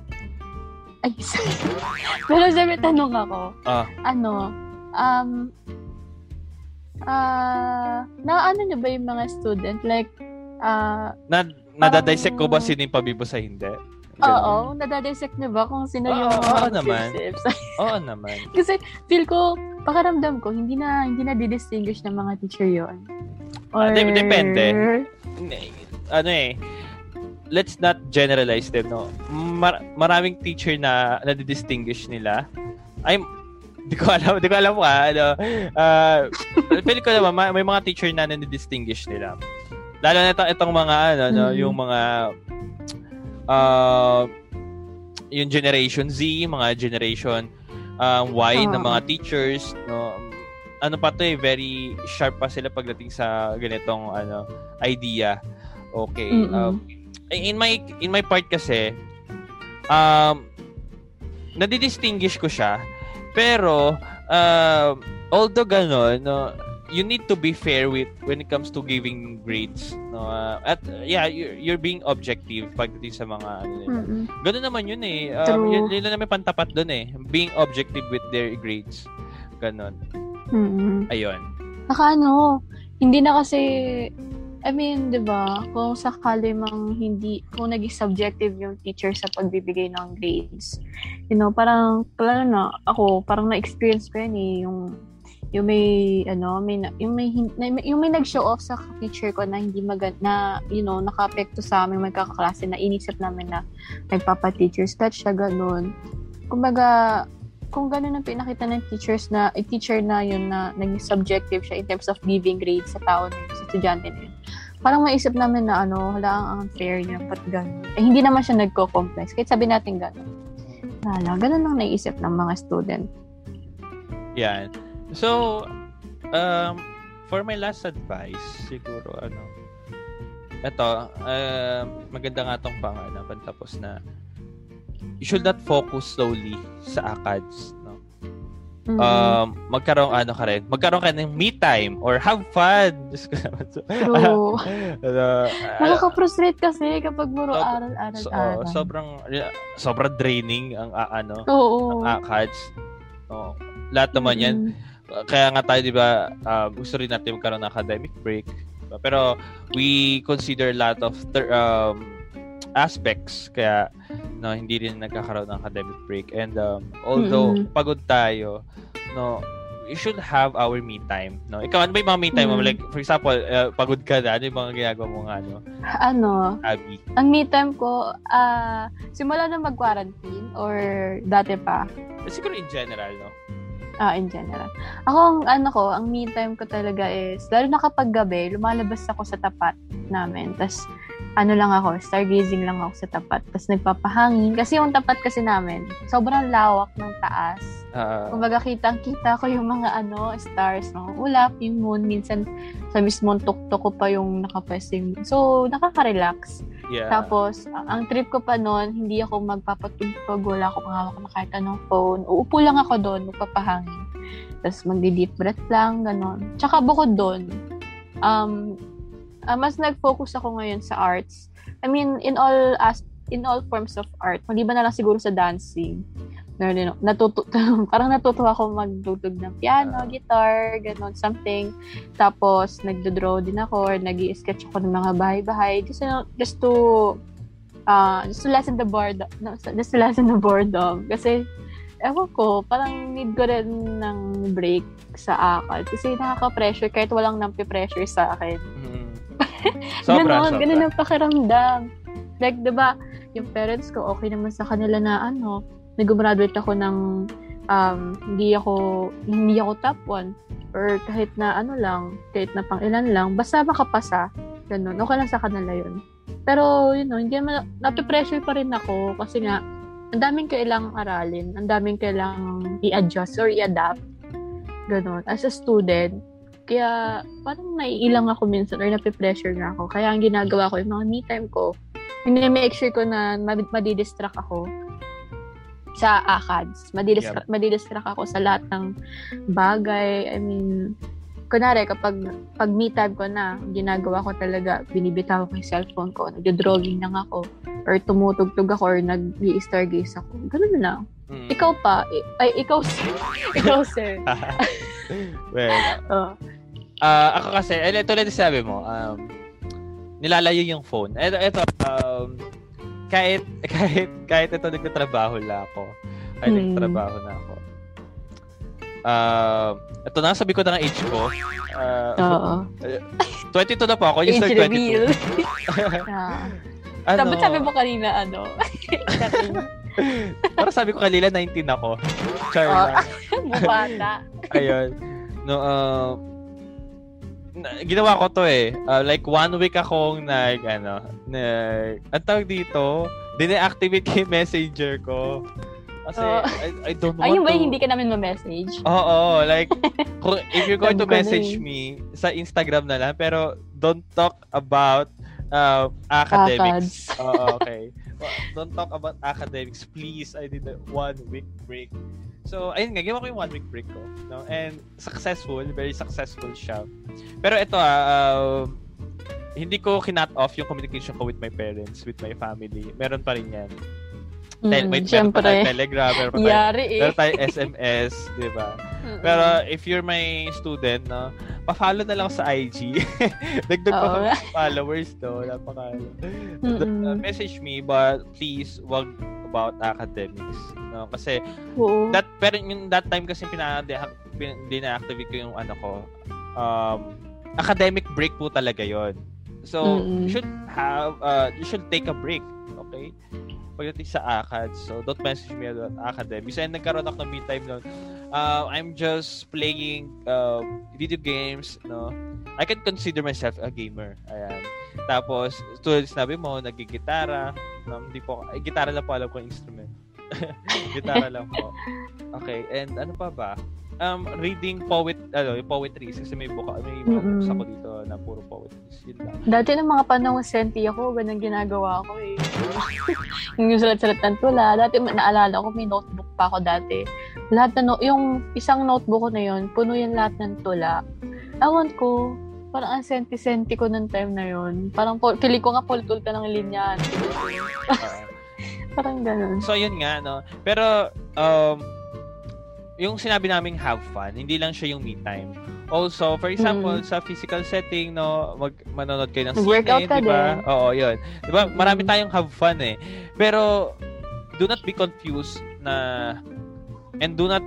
Ay, sorry. Pero sir, may tanong ako. Ah. Ano, um, ah, na ano nyo ba yung mga student? Like, ah, Na nadadissect ko ba sino yung pabibo sa hindi? oo, nadadissect nyo ba kung sino Oo, yung oo mga naman. sip-sips? Oo naman. Kasi feel ko, pakaramdam ko, hindi na hindi na di-distinguish ng mga teacher yon. Ah, Or, de- depende. Ano eh, let's not generalize them, no? Mar- maraming teacher na nadidistinguish nila. I'm, di ko alam, di ko alam ka, ano, uh, pili ko naman, may, may mga teacher na nadidistinguish nila. Lalo na itong, itong mga, ano, no, yung mga, uh, yung Generation Z, mga Generation um, Y uh, ng mga teachers, no, ano pa to eh, very sharp pa sila pagdating sa ganitong ano idea. Okay. Mm-hmm. Um, in my in my part kasi um nadidistinguish ko siya pero uh, although ganon no you need to be fair with when it comes to giving grades no uh, at uh, yeah you're, you're being objective pagdating sa mga ano nila mm-hmm. ganun naman yun eh um, yun, yun na may pantapat doon eh being objective with their grades ganon mm-hmm. ayun Saka ano, hindi na kasi I mean, 'di ba? Kung sakali mang hindi kung naging subjective yung teacher sa pagbibigay ng grades. You know, parang lalo na ako, parang na-experience ko 'yan eh, yung yung may ano, may yung may yung may nag-show off sa teacher ko na hindi maganda na you know, naka-apekto sa aming magkakaklase na inisip namin na nagpapa-teacher's pet siya ganun. Kumbaga, kung ganun ang pinakita ng teachers na, a teacher na yun na naging subjective siya in terms of giving grades sa tao sa estudyante na yun, parang maisip namin na ano, wala ang unfair niya, pat ganun. Eh, hindi naman siya nagko-complex. Kahit sabi natin ganun. Wala, ganun lang naisip ng mga student. Yan. So, um, for my last advice, siguro, ano, ito, uh, maganda nga tong pang, ano, na you should not focus solely sa ACADS. Mm-hmm. Um, magkaroon ano ka rin, magkaroon ka ng me time or have fun. Just ko naman. So, True. uh, Nakaka-frustrate kasi kapag puro so, aral-aral. So, aral. sobrang sobrang draining ang uh, ano, Oo. ang ACADS. Oh, lahat naman mm-hmm. yan. Kaya nga tayo, di ba, uh, gusto rin natin magkaroon ng academic break. Pero we consider a lot of ter- um, aspects kaya no hindi rin nagkakaroon ng academic break and um, although mm-hmm. pagod tayo no we should have our me time no ikaw ano ba yung mga me time mm-hmm. mo like for example uh, pagod ka na ano yung mga ginagawa mo nga ano ano Abby ang me time ko uh, simula na mag-quarantine or dati pa siguro in general no Ah, in general. Ako, ang ano ko, ang me time ko talaga is, lalo na kapag gabi, lumalabas ako sa tapat namin. Tapos, ano lang ako, stargazing lang ako sa tapat. Tapos nagpapahangin. Kasi yung tapat kasi namin, sobrang lawak ng taas. Uh, Kumbaga kitang-kita ko yung mga ano, stars, no? Ulap, yung moon. Minsan sa mismong tuktok ko pa yung nakapwesting. So, nakaka-relax. Yeah. Tapos, ang trip ko pa noon, hindi ako magpapatugtog, wala ako hawak na kahit anong phone. Uupo lang ako doon, magpapahangin. Tapos magdi-deep breath lang, ganon. Tsaka bukod doon, um, uh, mas nag-focus ako ngayon sa arts. I mean, in all as in all forms of art. Maliban na lang siguro sa dancing. Natuto, parang natuto ako magtutog ng piano, uh, guitar, ganun, something. Tapos, nagdo-draw din ako or nag sketch ako ng mga bahay-bahay. Just, you know, just to uh, just to lessen the boredom. No, just to lessen the boredom. Kasi, ewan ko, parang need ko rin ng break sa akal. Kasi nakaka-pressure kahit walang nampi-pressure sa akin. Sobra, ganon, sobra. ganon ang pakiramdam. Like, di ba, yung parents ko, okay naman sa kanila na, ano, nag-graduate ako ng, um, hindi ako, hindi ako top 1. Or kahit na, ano lang, kahit na pang ilan lang, basta makapasa, ganun, okay lang sa kanila yun. Pero, you know, hindi naman, nape-pressure pa rin ako kasi nga, ang daming kailangang aralin, ang daming kailangang i-adjust or i-adapt. Ganun. As a student, kaya, parang naiilang ako minsan or nape-pressure na ako. Kaya ang ginagawa ko, yung mga me time ko, hindi make sure ko na madidistract ako sa ACADS. Madidistract, yeah. madidistract ako sa lahat ng bagay. I mean, kunwari, kapag pag me time ko na, ginagawa ko talaga, binibitaw ko yung cellphone ko, nagdo-drawing lang ako, or tumutugtog ako, or nag-stargaze ako. Ganun na lang. Mm. Ikaw pa, ay, ikaw, ikaw, sir. well, oh. Uh, ako kasi, eh, tulad na sabi mo, um, nilalayo yung phone. Ito, ito, um, kahit, kahit, kahit ito nagtatrabaho na ako, ay hmm. nagtatrabaho na ako. Uh, ito na, sabi ko na ng age ko. Uh, Oo. 22 na po ako. You age start 22. reveal. ano, Dapat sabi mo kanina, ano? Para sabi ko kanila, 19 ako. Char Oh. Bubata. Ayun. No, uh, na- ginawa ko to eh. Uh, like, one week akong nag, ano, nag, ang tawag dito, dine-activate yung messenger ko. Kasi, Oh. I, I don't want Ayun ba to... hindi ka namin ma-message? Oo, like, kung, if you're going to message eh. me, sa Instagram na lang, pero don't talk about uh, academics. Oo, okay. Well, Don't talk about academics, please. I did a one week break. So, ayun nga, ginawa ko yung one week break ko. No? And successful, very successful siya. Pero ito ah, um, hindi ko kinat off yung communication ko with my parents, with my family. Meron pa rin yan. Tel- Mm, meron pa tayong Telegram, meron pa tayong, Yari eh. meron tayong SMS, di ba? Mm-mm. Pero if you're my student, no, pa-follow na lang sa IG. Dagdag pa kami followers do, napaka. Uh, message me but please wag about academics, no? Kasi Oo. that pero yung that time kasi pina pin- dina-activate ko yung ano ko um academic break po talaga yon. So, Mm-mm. you should have uh, you should take a break, okay? Pagdating sa ACAD, so don't message me about academics. And nagkaroon ako ng me time noon. Uh, I'm just playing uh, video games, no? I can consider myself a gamer. Ayan. Tapos, tulad sinabi mo, nagigitara. No, hindi po, ay, gitara lang po alam ko instrument. gitara lang po. Okay, and ano pa ba? Um, reading poet, ano, poetries kasi may buka, may mga Mm-mm. books ako dito na puro poetries. Yun lang. Dati ng mga panahon senti ako, ganun ginagawa ko eh. yung sulat-sulat ng tula. Dati naalala ko, may notebook pa ako dati. Lahat na, no- yung isang notebook ko na yun, puno yan lahat ng tula. Ewan ko, parang ang senti-senti ko ng time na yun. Parang, po, feeling ko nga pultul ka ng linya. Parang ganun. So, yun nga, no? Pero, um, yung sinabi naming have fun, hindi lang siya yung me time. Also, for example, Mm. sa physical setting, no, mag manonood kayo ng Mag-workout sine, ka di ba? din. Oo, yun. Di ba? Marami Mm. tayong have fun eh. Pero, do not be confused na and do not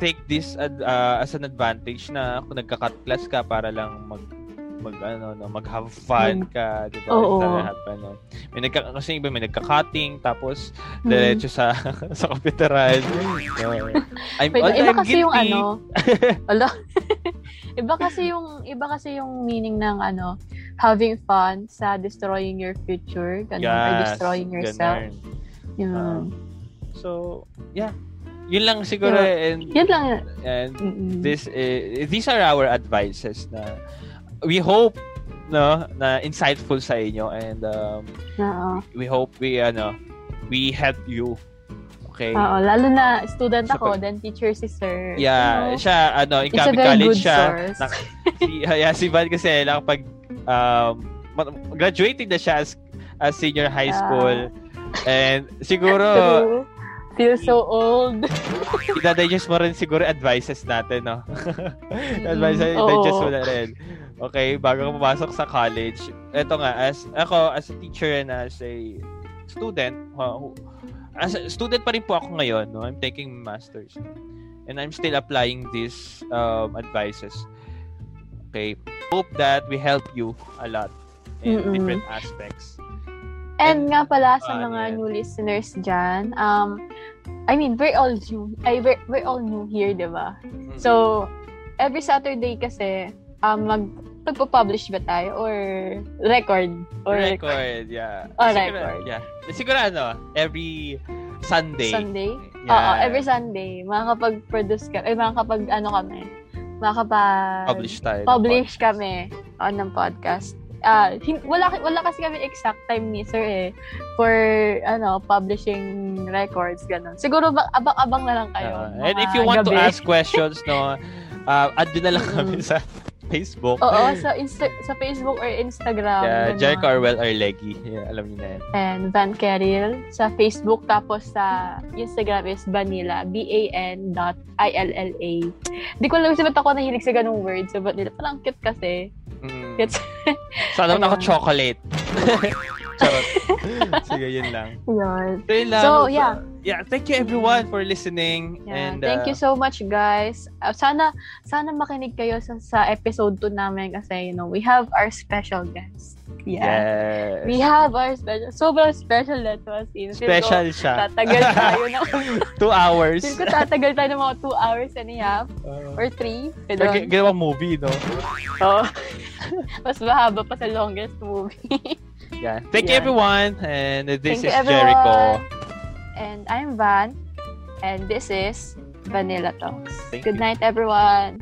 take this ad- uh, as an advantage na kung nagka-cut class ka para lang mag mag ano no mag have fun ka di ba Oo. Sa lahat pa, no? may nagka kasi iba may nagka-cutting tapos Hmm. diretso sa sa computeran no. I'm, Wait, although iba I'm kasi yung guilty. ano. Ala. iba kasi yung iba kasi yung meaning ng ano, having fun sa destroying your future, ganun, or Yes, destroying yourself. ganun. Yun. Ah. so yeah yun lang siguro Yeah. and Yun lang. and Mm-mm. this eh, these are our advices na we hope no na insightful sa inyo and um, Oo. we hope we ano we help you. Okay? Oo, lalo na student Sa ako, pag- then teacher si sir. yeah Ano, siya ano in it's college good siya. na, si yeah, si Van kasi nakapag um ma- graduating na siya as, as senior high school. And siguro True. Feel so old. ida-digest mo rin siguro advices natin no? Advices Oo. digest mo na rin okay bago ka pumasok sa college eto nga as ako as a teacher and as a student uh, as a student pa rin po ako ngayon no I'm taking masters and I'm still applying these um, advices okay hope that we help you a lot in Mm-mm. different aspects And nga pala sa mga yan. new listeners dyan, um, I mean, we're all new. Ay, we're, we're all new here, di ba? Mm. So, every Saturday kasi, um, mag, magpo-publish ba tayo? Or record? Or record yeah Oh, Siguro- record. yeah siguro ano every Sunday Sunday? Yeah. Oo, every Sunday. Makakapag-produce ka, eh, makakapag, ano kami, makakapag... publish tayo publish kami on ng podcast. Ah, hin- wala wala kasi kami exact time ni sir eh for ano publishing records ganun. Siguro ba, abang-abang na lang kayo. Uh, and if you want to gabi. ask questions, no, uh, add nyo na lang kami sa Facebook. Oo, sa Insta- sa Facebook or Instagram. Yeah, ganun. Jerk Orwell Arlegui. Yeah, alam niyo na yan. And Van Keril sa Facebook tapos sa Instagram is Vanilla B-A-N dot I-L-L-A. Di ko alam kasi ba't ako nahilig sa ganung word. So, ba't nila? Parang cute kasi. Mm. It's, Sana ako chocolate. Charot. Sige, yun lang. yun. So, yun lang. So, yeah. Yeah, thank you everyone for listening. Yeah, and, thank uh, you so much guys. Uh, sana sana makinig kayo sa, sa episode 2 namin kasi you know, we have our special guest. Yeah. Yes. We have our special, sobrang special na to. As in, Special ko, siya. Tatagal tayo ng, Two hours. feel ko tatagal tayo ng mga two hours and a half Uh, or three. Pero Ganun. ginawang movie, no? Oo. Mas mahaba pa sa longest movie. Yeah. Thank you, Yeah. everyone. And this Thank is you, everyone. Jericho. And I'm Van. And this is Vanilla Talks. Thank Good you. night, everyone.